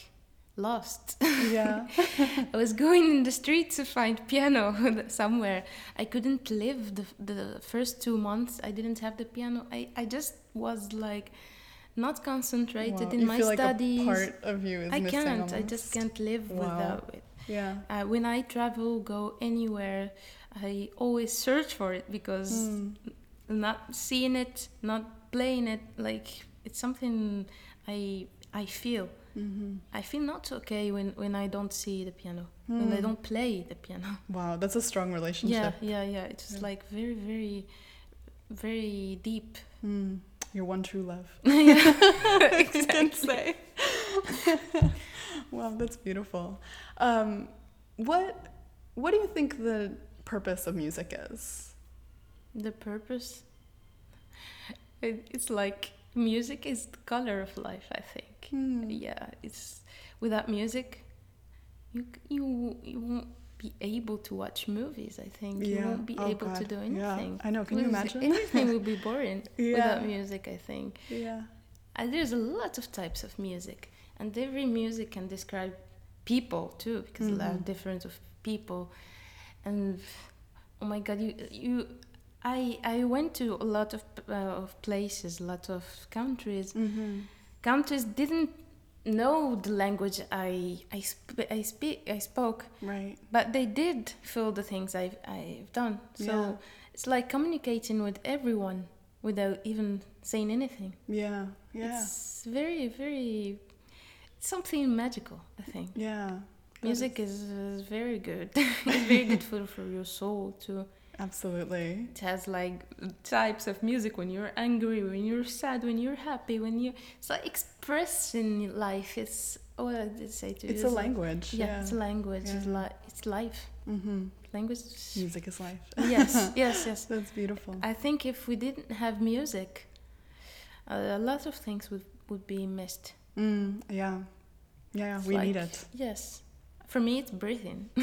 [SPEAKER 1] lost
[SPEAKER 2] Yeah.
[SPEAKER 1] i was going in the street to find piano somewhere i couldn't live the, the first two months i didn't have the piano i, I just was like not concentrated
[SPEAKER 2] Wow,
[SPEAKER 1] in
[SPEAKER 2] you
[SPEAKER 1] my
[SPEAKER 2] feel
[SPEAKER 1] studies
[SPEAKER 2] like a part of you is
[SPEAKER 1] I
[SPEAKER 2] missing
[SPEAKER 1] can't. I just can't live
[SPEAKER 2] Wow.
[SPEAKER 1] without it.
[SPEAKER 2] Yeah.
[SPEAKER 1] Uh, when I travel, go anywhere, I always search for it because
[SPEAKER 2] Mm.
[SPEAKER 1] not seeing it, not playing it, like it's something I I feel.
[SPEAKER 2] Mm-hmm.
[SPEAKER 1] I feel not okay when when I don't see the piano, when I
[SPEAKER 2] Mm.
[SPEAKER 1] don't play the piano.
[SPEAKER 2] Wow, that's a strong relationship.
[SPEAKER 1] yeah, yeah. Yeah. It's just
[SPEAKER 2] Yeah.
[SPEAKER 1] like very, very, very deep.
[SPEAKER 2] Mm. Your one true love.
[SPEAKER 1] yeah,
[SPEAKER 2] say. Wow, that's beautiful. Um, what What do you think the purpose of music is?
[SPEAKER 1] The purpose. It, it's like music is the color of life. I think.
[SPEAKER 2] Hmm.
[SPEAKER 1] Yeah, it's without music, you you you won't be able to watch movies. I think you won't be
[SPEAKER 2] Oh,
[SPEAKER 1] able to
[SPEAKER 2] God.
[SPEAKER 1] do
[SPEAKER 2] Yeah.
[SPEAKER 1] anything.
[SPEAKER 2] I know. Can you imagine?
[SPEAKER 1] Everything will be boring
[SPEAKER 2] Yeah.
[SPEAKER 1] without music. I think.
[SPEAKER 2] Yeah.
[SPEAKER 1] And there's a lot of types of music, and every music can describe people too, because a lot
[SPEAKER 2] Mhm.
[SPEAKER 1] of difference of people. And oh my God, you you, I I went to a lot of uh, of places, a lot of countries.
[SPEAKER 2] Mm-hmm.
[SPEAKER 1] Countries didn't know the language I I sp- I speak I spoke,
[SPEAKER 2] Right.
[SPEAKER 1] but they did feel the things I've I've done. So
[SPEAKER 2] Yeah.
[SPEAKER 1] it's like communicating with everyone without even saying anything.
[SPEAKER 2] Yeah. Yeah.
[SPEAKER 1] It's very, very something magical. I think
[SPEAKER 2] yeah.
[SPEAKER 1] Music is, is very good. it's very good for for your soul too.
[SPEAKER 2] Absolutely.
[SPEAKER 1] It has like types of music when you're angry, when you're sad, when you're happy, when you it's like expressing life. It's what I did say to you.
[SPEAKER 2] It's a language.
[SPEAKER 1] Yeah,
[SPEAKER 2] Yeah.
[SPEAKER 1] it's a language. It's
[SPEAKER 2] Yeah.
[SPEAKER 1] li- it's life.
[SPEAKER 2] mm-hmm.
[SPEAKER 1] Language.
[SPEAKER 2] Music is life.
[SPEAKER 1] yes, yes, yes.
[SPEAKER 2] That's beautiful.
[SPEAKER 1] I think if we didn't have music, a lot of things would would be missed.
[SPEAKER 2] Mm, yeah. Yeah, we need it.
[SPEAKER 1] Yes. For me, it's breathing.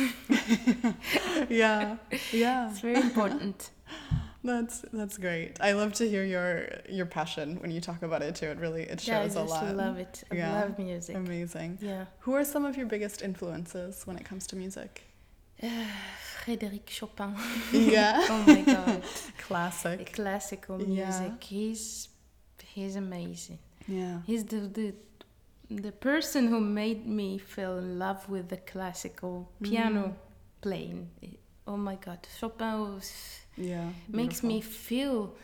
[SPEAKER 2] Yeah. Yeah.
[SPEAKER 1] It's very important.
[SPEAKER 2] That's that's great. I love to hear your your passion when you talk about it too. It really it
[SPEAKER 1] yeah,
[SPEAKER 2] shows a lot.
[SPEAKER 1] I love it. I
[SPEAKER 2] Yeah.
[SPEAKER 1] love music.
[SPEAKER 2] Amazing.
[SPEAKER 1] Yeah.
[SPEAKER 2] Who are some of your biggest influences when it comes to music?
[SPEAKER 1] Frédéric Chopin.
[SPEAKER 2] Yeah.
[SPEAKER 1] oh my god.
[SPEAKER 2] Classic.
[SPEAKER 1] classical
[SPEAKER 2] Yeah.
[SPEAKER 1] music. He's he's amazing.
[SPEAKER 2] Yeah.
[SPEAKER 1] He's the the the person who made me fall in love with the classical piano
[SPEAKER 2] Mm.
[SPEAKER 1] playing. Oh my god, Chopin was,
[SPEAKER 2] Yeah.
[SPEAKER 1] makes me feel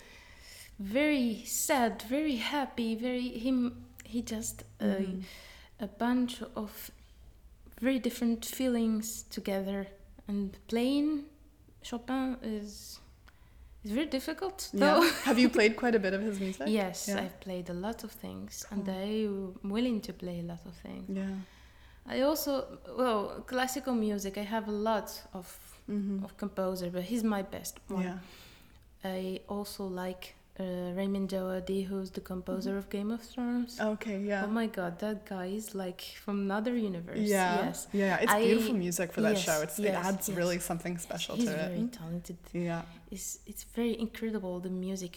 [SPEAKER 1] very sad, very happy, very him. He just uh,
[SPEAKER 2] Mhm.
[SPEAKER 1] a bunch of very different feelings together and playing Chopin is is very difficult though.
[SPEAKER 2] Yeah. Have you played quite a bit of his music?
[SPEAKER 1] yes,
[SPEAKER 2] Yeah.
[SPEAKER 1] I've played a lot of things and I'm willing to play a lot of things.
[SPEAKER 2] Yeah.
[SPEAKER 1] I also well classical music. I have a lot of
[SPEAKER 2] Mm-hmm.
[SPEAKER 1] of composer, but he's my best one.
[SPEAKER 2] Yeah.
[SPEAKER 1] I also like uh, Ramin Djawadi, who's the composer of Game of Thrones.
[SPEAKER 2] Okay. Mm-hmm. Yeah.
[SPEAKER 1] Oh my god, that guy is like from another universe.
[SPEAKER 2] yeah.
[SPEAKER 1] Yes.
[SPEAKER 2] Yeah. It's
[SPEAKER 1] I-
[SPEAKER 2] beautiful music for that
[SPEAKER 1] yes,
[SPEAKER 2] show. It's, it adds
[SPEAKER 1] yes.
[SPEAKER 2] really something special
[SPEAKER 1] He's
[SPEAKER 2] to
[SPEAKER 1] very
[SPEAKER 2] it.
[SPEAKER 1] talented.
[SPEAKER 2] Yeah.
[SPEAKER 1] It's it's very incredible. The music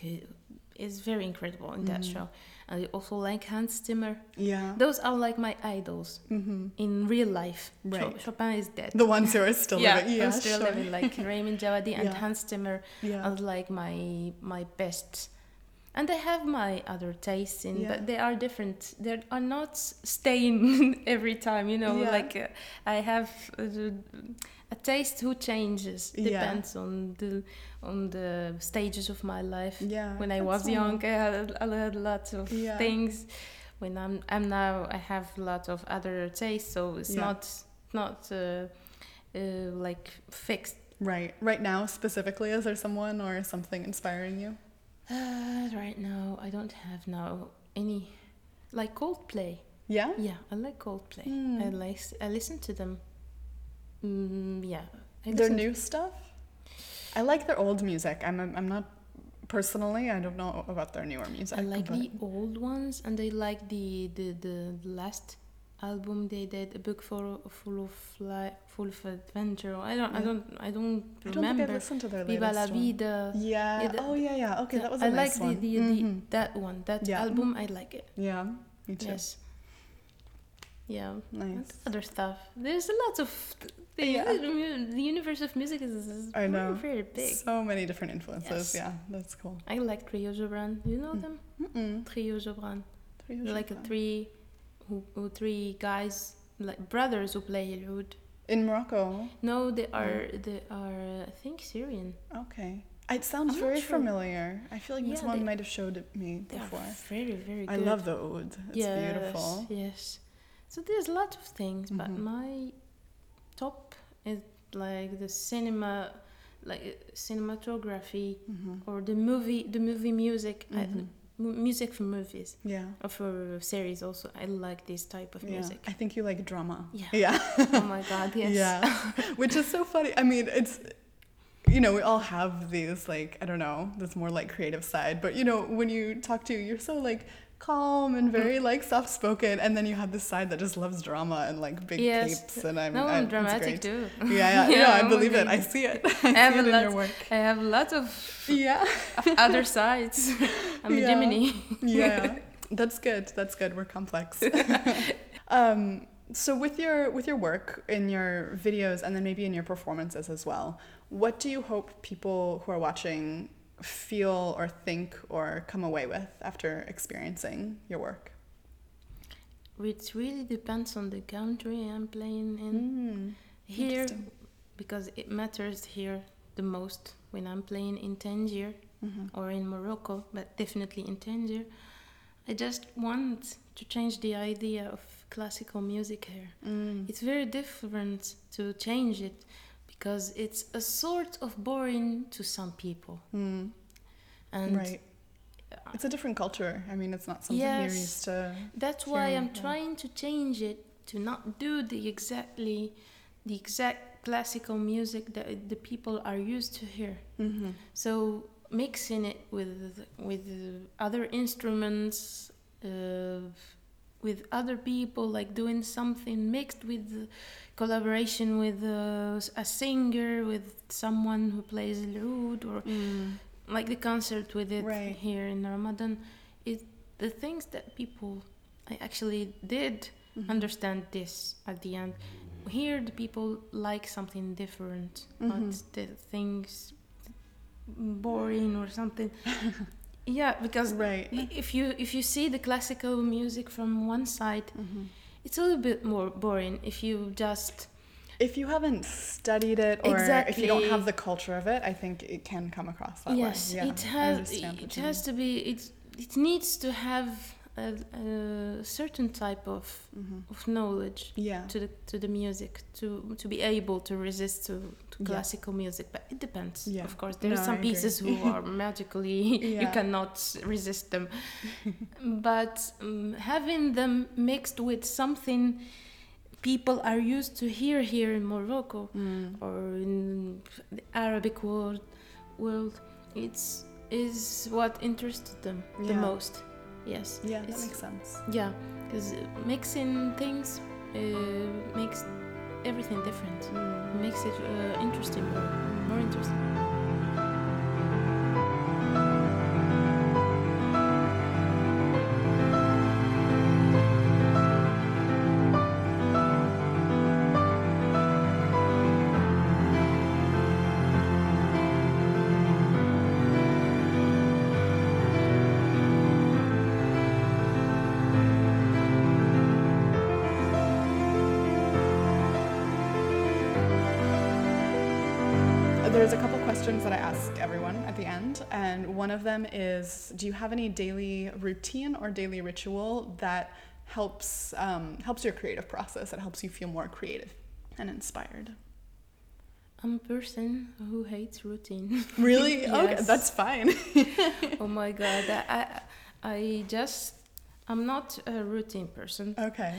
[SPEAKER 1] is very incredible in that
[SPEAKER 2] Mhm.
[SPEAKER 1] show. And I also like Hans Zimmer.
[SPEAKER 2] Yeah.
[SPEAKER 1] Those are like my idols
[SPEAKER 2] Mm-hmm.
[SPEAKER 1] in real life.
[SPEAKER 2] Right.
[SPEAKER 1] Chopin is dead.
[SPEAKER 2] The ones who are still
[SPEAKER 1] yeah,
[SPEAKER 2] living. Yeah.
[SPEAKER 1] I'm still
[SPEAKER 2] sure.
[SPEAKER 1] living like Ramin Djawadi and
[SPEAKER 2] Yeah.
[SPEAKER 1] Hans Zimmer
[SPEAKER 2] Yeah.
[SPEAKER 1] are like my my best. And I have my other tastes in,
[SPEAKER 2] Yeah.
[SPEAKER 1] but they are different. They are not staying every time, you know. Like uh, I have uh, a taste who changes
[SPEAKER 2] Yeah.
[SPEAKER 1] depends on the on the stages of my life.
[SPEAKER 2] Yeah.
[SPEAKER 1] When I was young, I had, I had lots of
[SPEAKER 2] Yeah.
[SPEAKER 1] things. When I'm I'm now, I have a lot of other tastes. So it's
[SPEAKER 2] Yeah.
[SPEAKER 1] not not uh, uh, like fixed.
[SPEAKER 2] Right. Right now, specifically, is there someone or something inspiring you?
[SPEAKER 1] Uh, right now, I don't have now any like Coldplay.
[SPEAKER 2] Yeah.
[SPEAKER 1] Yeah, I like Coldplay.
[SPEAKER 2] Hmm.
[SPEAKER 1] I like I listen to them. Mm, yeah,
[SPEAKER 2] Their new stuff. I like their old music. I'm I'm not personally. I don't know about their newer music.
[SPEAKER 1] I like
[SPEAKER 2] but-
[SPEAKER 1] the old ones, and I like the the the last album they did, a book full full of li- full of adventure. I don't I don't I don't
[SPEAKER 2] I don't
[SPEAKER 1] remember.
[SPEAKER 2] think I listened to their
[SPEAKER 1] Viva la
[SPEAKER 2] one. Yeah.
[SPEAKER 1] Yeah, the-
[SPEAKER 2] oh yeah, yeah. Okay, that was a
[SPEAKER 1] I
[SPEAKER 2] nice
[SPEAKER 1] like
[SPEAKER 2] one.
[SPEAKER 1] the, the, the
[SPEAKER 2] Mhm.
[SPEAKER 1] that one that
[SPEAKER 2] Yeah.
[SPEAKER 1] album. I like it.
[SPEAKER 2] Yeah. Me too.
[SPEAKER 1] Yes. Yeah.
[SPEAKER 2] Nice.
[SPEAKER 1] Other stuff. There's a lot of things.
[SPEAKER 2] Yeah.
[SPEAKER 1] The universe of music is, is
[SPEAKER 2] I know.
[SPEAKER 1] very, big.
[SPEAKER 2] So many different influences.
[SPEAKER 1] Yes.
[SPEAKER 2] Yeah, that's cool.
[SPEAKER 1] I like Trio Joubran. You know
[SPEAKER 2] Mm.
[SPEAKER 1] them?
[SPEAKER 2] Mm-mm.
[SPEAKER 1] Trio.
[SPEAKER 2] Three
[SPEAKER 1] They're like a three, who, who three guys, like brothers who play oud.
[SPEAKER 2] in Morocco.
[SPEAKER 1] No, they are they are I think Syrian.
[SPEAKER 2] Okay. It sounds
[SPEAKER 1] I'm
[SPEAKER 2] very
[SPEAKER 1] sure.
[SPEAKER 2] familiar. I feel like this one
[SPEAKER 1] they-
[SPEAKER 2] might have showed it me
[SPEAKER 1] They
[SPEAKER 2] before.
[SPEAKER 1] are very very
[SPEAKER 2] I love the oud. It's
[SPEAKER 1] yes,
[SPEAKER 2] beautiful.
[SPEAKER 1] Yes. So there's a lot of things, but
[SPEAKER 2] Mhm.
[SPEAKER 1] my top is like the cinema, like cinematography
[SPEAKER 2] hmm
[SPEAKER 1] or the movie, the movie music, I,
[SPEAKER 2] Mhm.
[SPEAKER 1] mu- music for movies
[SPEAKER 2] Yeah.
[SPEAKER 1] or for series. Also, I like this type of
[SPEAKER 2] Yeah.
[SPEAKER 1] music.
[SPEAKER 2] I think you like drama.
[SPEAKER 1] Yeah.
[SPEAKER 2] Yeah.
[SPEAKER 1] oh my god, yes.
[SPEAKER 2] Yeah. Which is so funny. I mean, it's you know, we all have these like, I don't know, this more like creative side, but you know, when you talk to you're so like calm and very like soft spoken and then you have this side that just loves drama and like big
[SPEAKER 1] Yes.
[SPEAKER 2] capes and I'm
[SPEAKER 1] No,
[SPEAKER 2] I,
[SPEAKER 1] I'm
[SPEAKER 2] it's
[SPEAKER 1] dramatic too.
[SPEAKER 2] Yeah, yeah,
[SPEAKER 1] Yeah,
[SPEAKER 2] yeah, I believe it. I see it. I,
[SPEAKER 1] have
[SPEAKER 2] see
[SPEAKER 1] a
[SPEAKER 2] it in
[SPEAKER 1] lot-
[SPEAKER 2] your work.
[SPEAKER 1] I have lots of
[SPEAKER 2] Yeah.
[SPEAKER 1] other sides. I'm
[SPEAKER 2] Yeah.
[SPEAKER 1] a Gemini.
[SPEAKER 2] yeah that's good that's good we're complex um, so with your with your work in your videos and then maybe in your performances as well what do you hope people who are watching feel or think or come away with after experiencing your work
[SPEAKER 1] It really depends on the country I'm playing in.
[SPEAKER 2] mm.
[SPEAKER 1] Here, because it matters here the most when I'm playing in Tangier.
[SPEAKER 2] Mhm.
[SPEAKER 1] or in Morocco, but definitely in Tangier. I just want to change the idea of classical music here.
[SPEAKER 2] Mm.
[SPEAKER 1] It's very different to change it because it's a sort of boring to some people.
[SPEAKER 2] Mm.
[SPEAKER 1] And
[SPEAKER 2] right. It's a different culture. I mean, it's not something you're used to.
[SPEAKER 1] That's why I'm
[SPEAKER 2] yeah.
[SPEAKER 1] trying to change it to not do the exactly the exact classical music that the people are used to hear.
[SPEAKER 2] Mm-hmm.
[SPEAKER 1] So mixing it with with other instruments, uh, with other people, like doing something mixed with collaboration with uh, a singer, with someone who plays lute, or
[SPEAKER 2] Mm.
[SPEAKER 1] like the concert with it
[SPEAKER 2] Right.
[SPEAKER 1] here in Ramadan. It the things that people I actually did
[SPEAKER 2] Mhm.
[SPEAKER 1] understand this at the end. Here, the people like something different, not
[SPEAKER 2] Mhm.
[SPEAKER 1] the things boring or something. yeah, because
[SPEAKER 2] Right.
[SPEAKER 1] if you if you see the classical music from one side,
[SPEAKER 2] Mhm.
[SPEAKER 1] it's a little bit more boring. If you just
[SPEAKER 2] If you haven't studied it, or if you don't have the culture of it, I think it can come across that
[SPEAKER 1] yes,
[SPEAKER 2] way. Yeah,
[SPEAKER 1] it has it has to be it it needs to have a, a certain type of.
[SPEAKER 2] Mhm.
[SPEAKER 1] of knowledge
[SPEAKER 2] Yeah.
[SPEAKER 1] to the to the music to to be able to resist to, to
[SPEAKER 2] Yeah.
[SPEAKER 1] classical music but it depends
[SPEAKER 2] Yeah.
[SPEAKER 1] of course there
[SPEAKER 2] No,
[SPEAKER 1] some pieces who are magically you cannot resist them but um, having them mixed with something people are used to hear here in Morocco
[SPEAKER 2] Mm.
[SPEAKER 1] or in the Arabic world world it's is what interested them the most yes
[SPEAKER 2] Yeah, that makes sense.
[SPEAKER 1] yeah, because mixing things uh, makes everything different.
[SPEAKER 2] Mm.
[SPEAKER 1] Makes it uh, interesting more, more interesting.
[SPEAKER 2] And one of them is Do you have any daily routine or daily ritual that helps um, helps your creative process, that helps you feel more creative and inspired?
[SPEAKER 1] I'm a person who hates routine.
[SPEAKER 2] Really? Okay, that's fine.
[SPEAKER 1] oh my god, I, I, just, I'm not a routine person.
[SPEAKER 2] okay.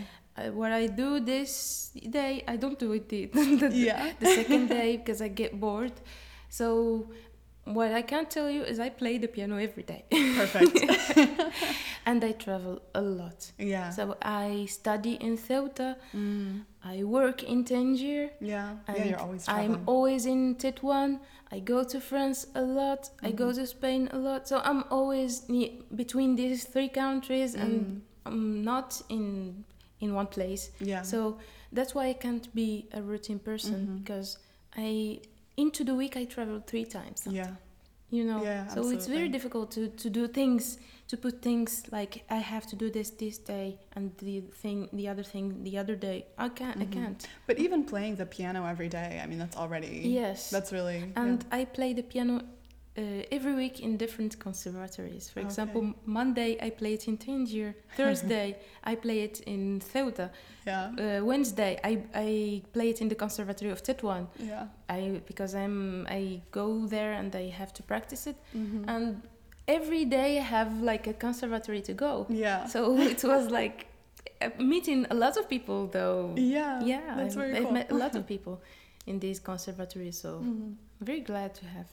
[SPEAKER 1] What I do this day, I don't do it the, the,
[SPEAKER 2] Yeah.
[SPEAKER 1] the second day because I get bored. So what I can tell you is I play the piano every day
[SPEAKER 2] Perfect.
[SPEAKER 1] and I travel a lot.
[SPEAKER 2] yeah.
[SPEAKER 1] So I study in Ceuta,
[SPEAKER 2] Mm.
[SPEAKER 1] I work in Tangier,
[SPEAKER 2] Yeah.
[SPEAKER 1] and
[SPEAKER 2] yeah, you're always traveling.
[SPEAKER 1] I'm always in Tetuan. I go to France a lot. I go
[SPEAKER 2] Mhm.
[SPEAKER 1] to Spain a lot. So I'm always between these three countries, and
[SPEAKER 2] Mm.
[SPEAKER 1] I'm not in in one place.
[SPEAKER 2] yeah.
[SPEAKER 1] So that's why I can't be a routine person
[SPEAKER 2] Mhm.
[SPEAKER 1] because I into the week I travel three times.
[SPEAKER 2] yeah.
[SPEAKER 1] You know.
[SPEAKER 2] Yeah,
[SPEAKER 1] so it's very difficult to, to do things to put things like I have to do this this day and the thing the other thing the other day. I can't I
[SPEAKER 2] Mhm.
[SPEAKER 1] can't.
[SPEAKER 2] But even playing the piano every day, I mean, that's already.
[SPEAKER 1] Yes.
[SPEAKER 2] That's really.
[SPEAKER 1] and I play the piano uh, every week in different conservatories. For example,
[SPEAKER 2] Okay.
[SPEAKER 1] M- Monday I play it in Tangier. Thursday I play it in Ceuta.
[SPEAKER 2] yeah.
[SPEAKER 1] Uh, Wednesday I, I play it in the conservatory of Tetuan.
[SPEAKER 2] yeah.
[SPEAKER 1] I because I'm I go there and I have to practice it.
[SPEAKER 2] Mhm.
[SPEAKER 1] And every day I have like a conservatory to go.
[SPEAKER 2] yeah.
[SPEAKER 1] So it was like uh, meeting a lot of people though.
[SPEAKER 2] yeah.
[SPEAKER 1] Yeah,
[SPEAKER 2] That's
[SPEAKER 1] I've,
[SPEAKER 2] very
[SPEAKER 1] I've
[SPEAKER 2] cool.
[SPEAKER 1] met a lot of people in these conservatories. So
[SPEAKER 2] Mhm.
[SPEAKER 1] Very glad to have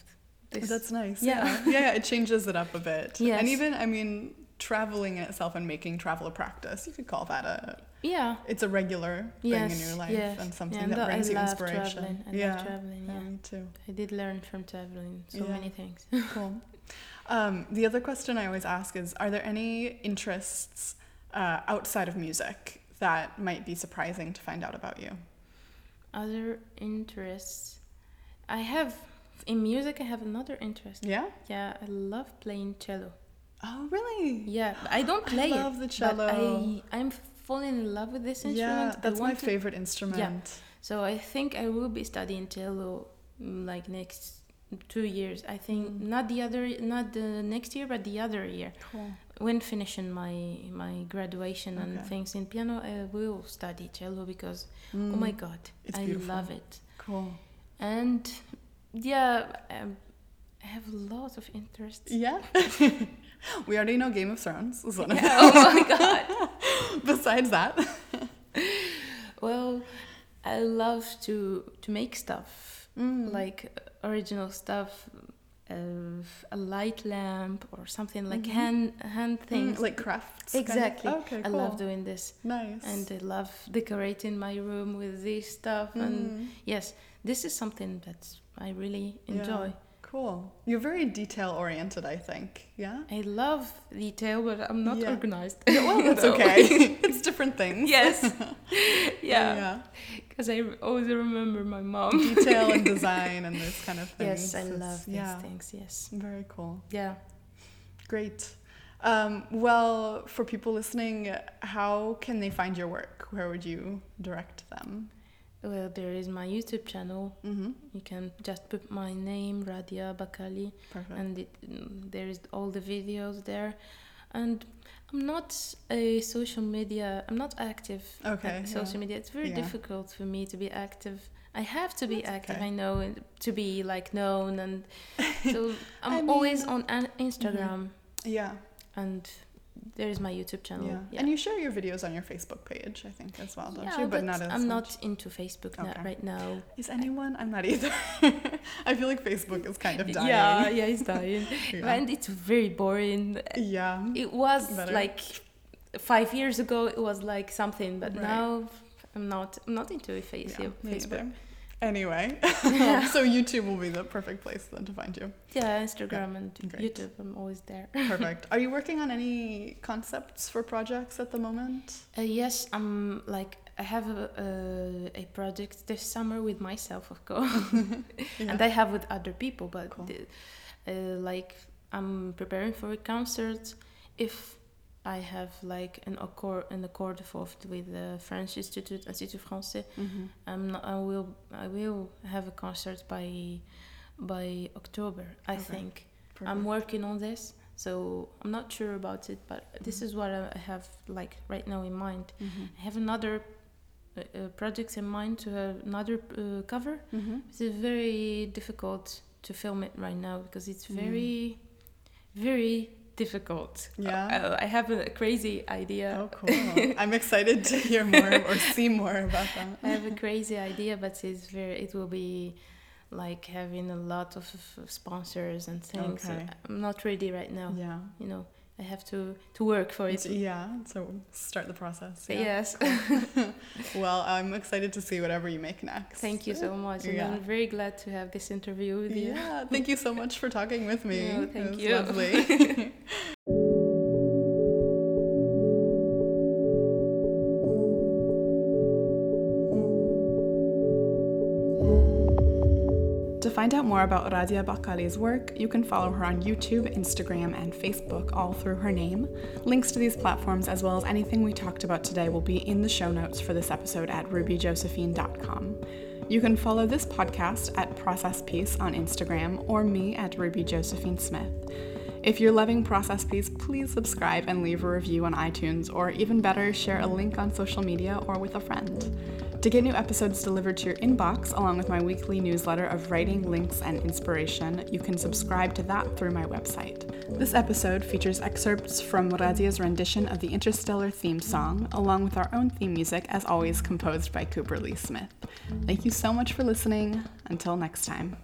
[SPEAKER 1] this.
[SPEAKER 2] That's nice.
[SPEAKER 1] Yeah.
[SPEAKER 2] Yeah. yeah. It changes it up a bit.
[SPEAKER 1] Yes.
[SPEAKER 2] And even, I mean, traveling in itself and making travel a practice, you could call that a.
[SPEAKER 1] yeah.
[SPEAKER 2] It's a regular thing in your life
[SPEAKER 1] yes.
[SPEAKER 2] and something
[SPEAKER 1] yeah, and
[SPEAKER 2] that
[SPEAKER 1] I
[SPEAKER 2] brings you inspiration.
[SPEAKER 1] Traveling. I
[SPEAKER 2] yeah.
[SPEAKER 1] love traveling.
[SPEAKER 2] Yeah,
[SPEAKER 1] Yeah.
[SPEAKER 2] me too.
[SPEAKER 1] I did learn from traveling so
[SPEAKER 2] Yeah.
[SPEAKER 1] many things.
[SPEAKER 2] Cool. Um, the other question I always ask is Are there any interests uh, outside of music that might be surprising to find out about you?
[SPEAKER 1] Other interests. I have in music. I have another interest.
[SPEAKER 2] Yeah?
[SPEAKER 1] Yeah, I love playing cello.
[SPEAKER 2] Oh, really?
[SPEAKER 1] Yeah, I don't play.
[SPEAKER 2] I love
[SPEAKER 1] it.
[SPEAKER 2] the cello.
[SPEAKER 1] I I'm falling in love with this instrument. I
[SPEAKER 2] that's my
[SPEAKER 1] to-
[SPEAKER 2] favorite instrument. Yeah.
[SPEAKER 1] So I think I will be studying cello mm, like next two years. I think
[SPEAKER 2] Mm.
[SPEAKER 1] not the other, not the next year, but the other year.
[SPEAKER 2] Cool.
[SPEAKER 1] When finishing my my graduation and things in piano, I will study cello because oh my god,
[SPEAKER 2] It's
[SPEAKER 1] I
[SPEAKER 2] beautiful.
[SPEAKER 1] love it.
[SPEAKER 2] Cool.
[SPEAKER 1] And yeah, um, I have a lot of interests.
[SPEAKER 2] Yeah. we already know Game of Thrones is one of
[SPEAKER 1] Yeah, oh my god.
[SPEAKER 2] Besides that.
[SPEAKER 1] Well, I love to to make stuff
[SPEAKER 2] Mm.
[SPEAKER 1] like uh, original stuff, uh, a light lamp or something like
[SPEAKER 2] Mhm.
[SPEAKER 1] hand hand
[SPEAKER 2] Mm,
[SPEAKER 1] things.
[SPEAKER 2] like crafts. kind of?
[SPEAKER 1] exactly.
[SPEAKER 2] Okay,
[SPEAKER 1] I love doing this,
[SPEAKER 2] Nice.
[SPEAKER 1] and I love decorating my room with this stuff. And
[SPEAKER 2] Mm.
[SPEAKER 1] yes, this is something that I really enjoy.
[SPEAKER 2] Yeah. Cool. You're very detail oriented, I think. Yeah?
[SPEAKER 1] I love detail, but I'm not
[SPEAKER 2] Yeah.
[SPEAKER 1] organized.
[SPEAKER 2] Yeah, well, that's okay. it's different things.
[SPEAKER 1] yes.
[SPEAKER 2] Yeah.
[SPEAKER 1] yeah. Because I always remember my mom.
[SPEAKER 2] Detail and design and this kind of things.
[SPEAKER 1] Yes, I love these things. Yes.
[SPEAKER 2] Very cool.
[SPEAKER 1] Yeah.
[SPEAKER 2] Great. Um, well, for people listening, how can they find your work? Where would you direct them?
[SPEAKER 1] Well, there is my YouTube channel.
[SPEAKER 2] Mm-hmm.
[SPEAKER 1] You can just put my name, Radia Bakali,
[SPEAKER 2] Perfect.
[SPEAKER 1] and it, mm, there is all the videos there. And I'm not a social media. I'm not active.
[SPEAKER 2] Okay,
[SPEAKER 1] at social media. It's very
[SPEAKER 2] Yeah.
[SPEAKER 1] difficult for me to be active. I have to be
[SPEAKER 2] That's
[SPEAKER 1] active.
[SPEAKER 2] okay.
[SPEAKER 1] I know to be like known, and so I'm
[SPEAKER 2] I
[SPEAKER 1] always
[SPEAKER 2] mean-
[SPEAKER 1] on an- Instagram,
[SPEAKER 2] yeah.
[SPEAKER 1] and there is my YouTube channel.
[SPEAKER 2] Yeah. And you share your videos on your Facebook page, I think, as well, don't
[SPEAKER 1] Yeah,
[SPEAKER 2] you? But, not as
[SPEAKER 1] I'm
[SPEAKER 2] much.
[SPEAKER 1] not into Facebook not right now.
[SPEAKER 2] Is anyone? I'm not either. I feel like Facebook is kind of dying.
[SPEAKER 1] Yeah, yeah, it's dying.
[SPEAKER 2] Yeah.
[SPEAKER 1] And it's very boring.
[SPEAKER 2] Yeah.
[SPEAKER 1] It was
[SPEAKER 2] Better.
[SPEAKER 1] like five years ago. It was like something, but
[SPEAKER 2] Right.
[SPEAKER 1] now I'm not. I'm not into face
[SPEAKER 2] Yeah,
[SPEAKER 1] Facebook.
[SPEAKER 2] Anyway,
[SPEAKER 1] Yeah.
[SPEAKER 2] so YouTube will be the perfect place then to find you.
[SPEAKER 1] Yeah, Instagram and
[SPEAKER 2] great.
[SPEAKER 1] YouTube. I'm always there.
[SPEAKER 2] Perfect. Are you working on any concepts for projects at the moment?
[SPEAKER 1] Uh, yes, I'm like I have a, a, a project this summer with myself, of course,
[SPEAKER 2] Yeah.
[SPEAKER 1] and I have with other people. But
[SPEAKER 2] Cool.
[SPEAKER 1] the, uh, like I'm preparing for a concert. If I have like an accord an accord of with the French Institute Institut Français,
[SPEAKER 2] Mhm.
[SPEAKER 1] I'm I will I will have a concert by by October. I
[SPEAKER 2] Okay.
[SPEAKER 1] think. I'm working on this, so I'm not sure about it, but this
[SPEAKER 2] Mhm.
[SPEAKER 1] is what I have like right now in mind.
[SPEAKER 2] Mhm.
[SPEAKER 1] I have another uh, uh, project in mind to have another uh, cover.
[SPEAKER 2] Mhm.
[SPEAKER 1] It's very difficult to film it right now because it's
[SPEAKER 2] Mm.
[SPEAKER 1] very, very difficult.
[SPEAKER 2] Yeah.
[SPEAKER 1] Uh, I have a crazy idea.
[SPEAKER 2] Oh, cool. I'm excited to hear more or see more about that.
[SPEAKER 1] I have a crazy idea, but it's very. It will be like having a lot of of sponsors and things.
[SPEAKER 2] Okay.
[SPEAKER 1] I'm not ready right now.
[SPEAKER 2] Yeah.
[SPEAKER 1] You know, I have to to work for it.
[SPEAKER 2] Yeah. So start the process. Yeah.
[SPEAKER 1] Yes.
[SPEAKER 2] Well, I'm excited to see whatever you make next.
[SPEAKER 1] Thank you so much. And
[SPEAKER 2] Yeah.
[SPEAKER 1] I'm very glad to have this interview with you.
[SPEAKER 2] Yeah. Thank you so much for talking with me.
[SPEAKER 1] No,
[SPEAKER 2] It
[SPEAKER 1] thank
[SPEAKER 2] was
[SPEAKER 1] you.
[SPEAKER 2] Lovely. Find out more about Radia Bakali's work, you can follow her on YouTube, Instagram, and Facebook, all through her name. Links to these platforms, as well as anything we talked about today, will be in the show notes for this episode at rubyjosephine.com. You can follow this podcast at Process Piece on Instagram or me at Ruby Josephine Smith. If you're loving Process Piece, please subscribe and leave a review on iTunes, or even better, share a link on social media or with a friend. To get new episodes delivered to your inbox, along with my weekly newsletter of writing, links, and inspiration, you can subscribe to that through my website. This episode features excerpts from Radia's rendition of the Interstellar theme song, along with our own theme music, as always composed by Cooper Lee Smith. Thank you so much for listening. Until next time.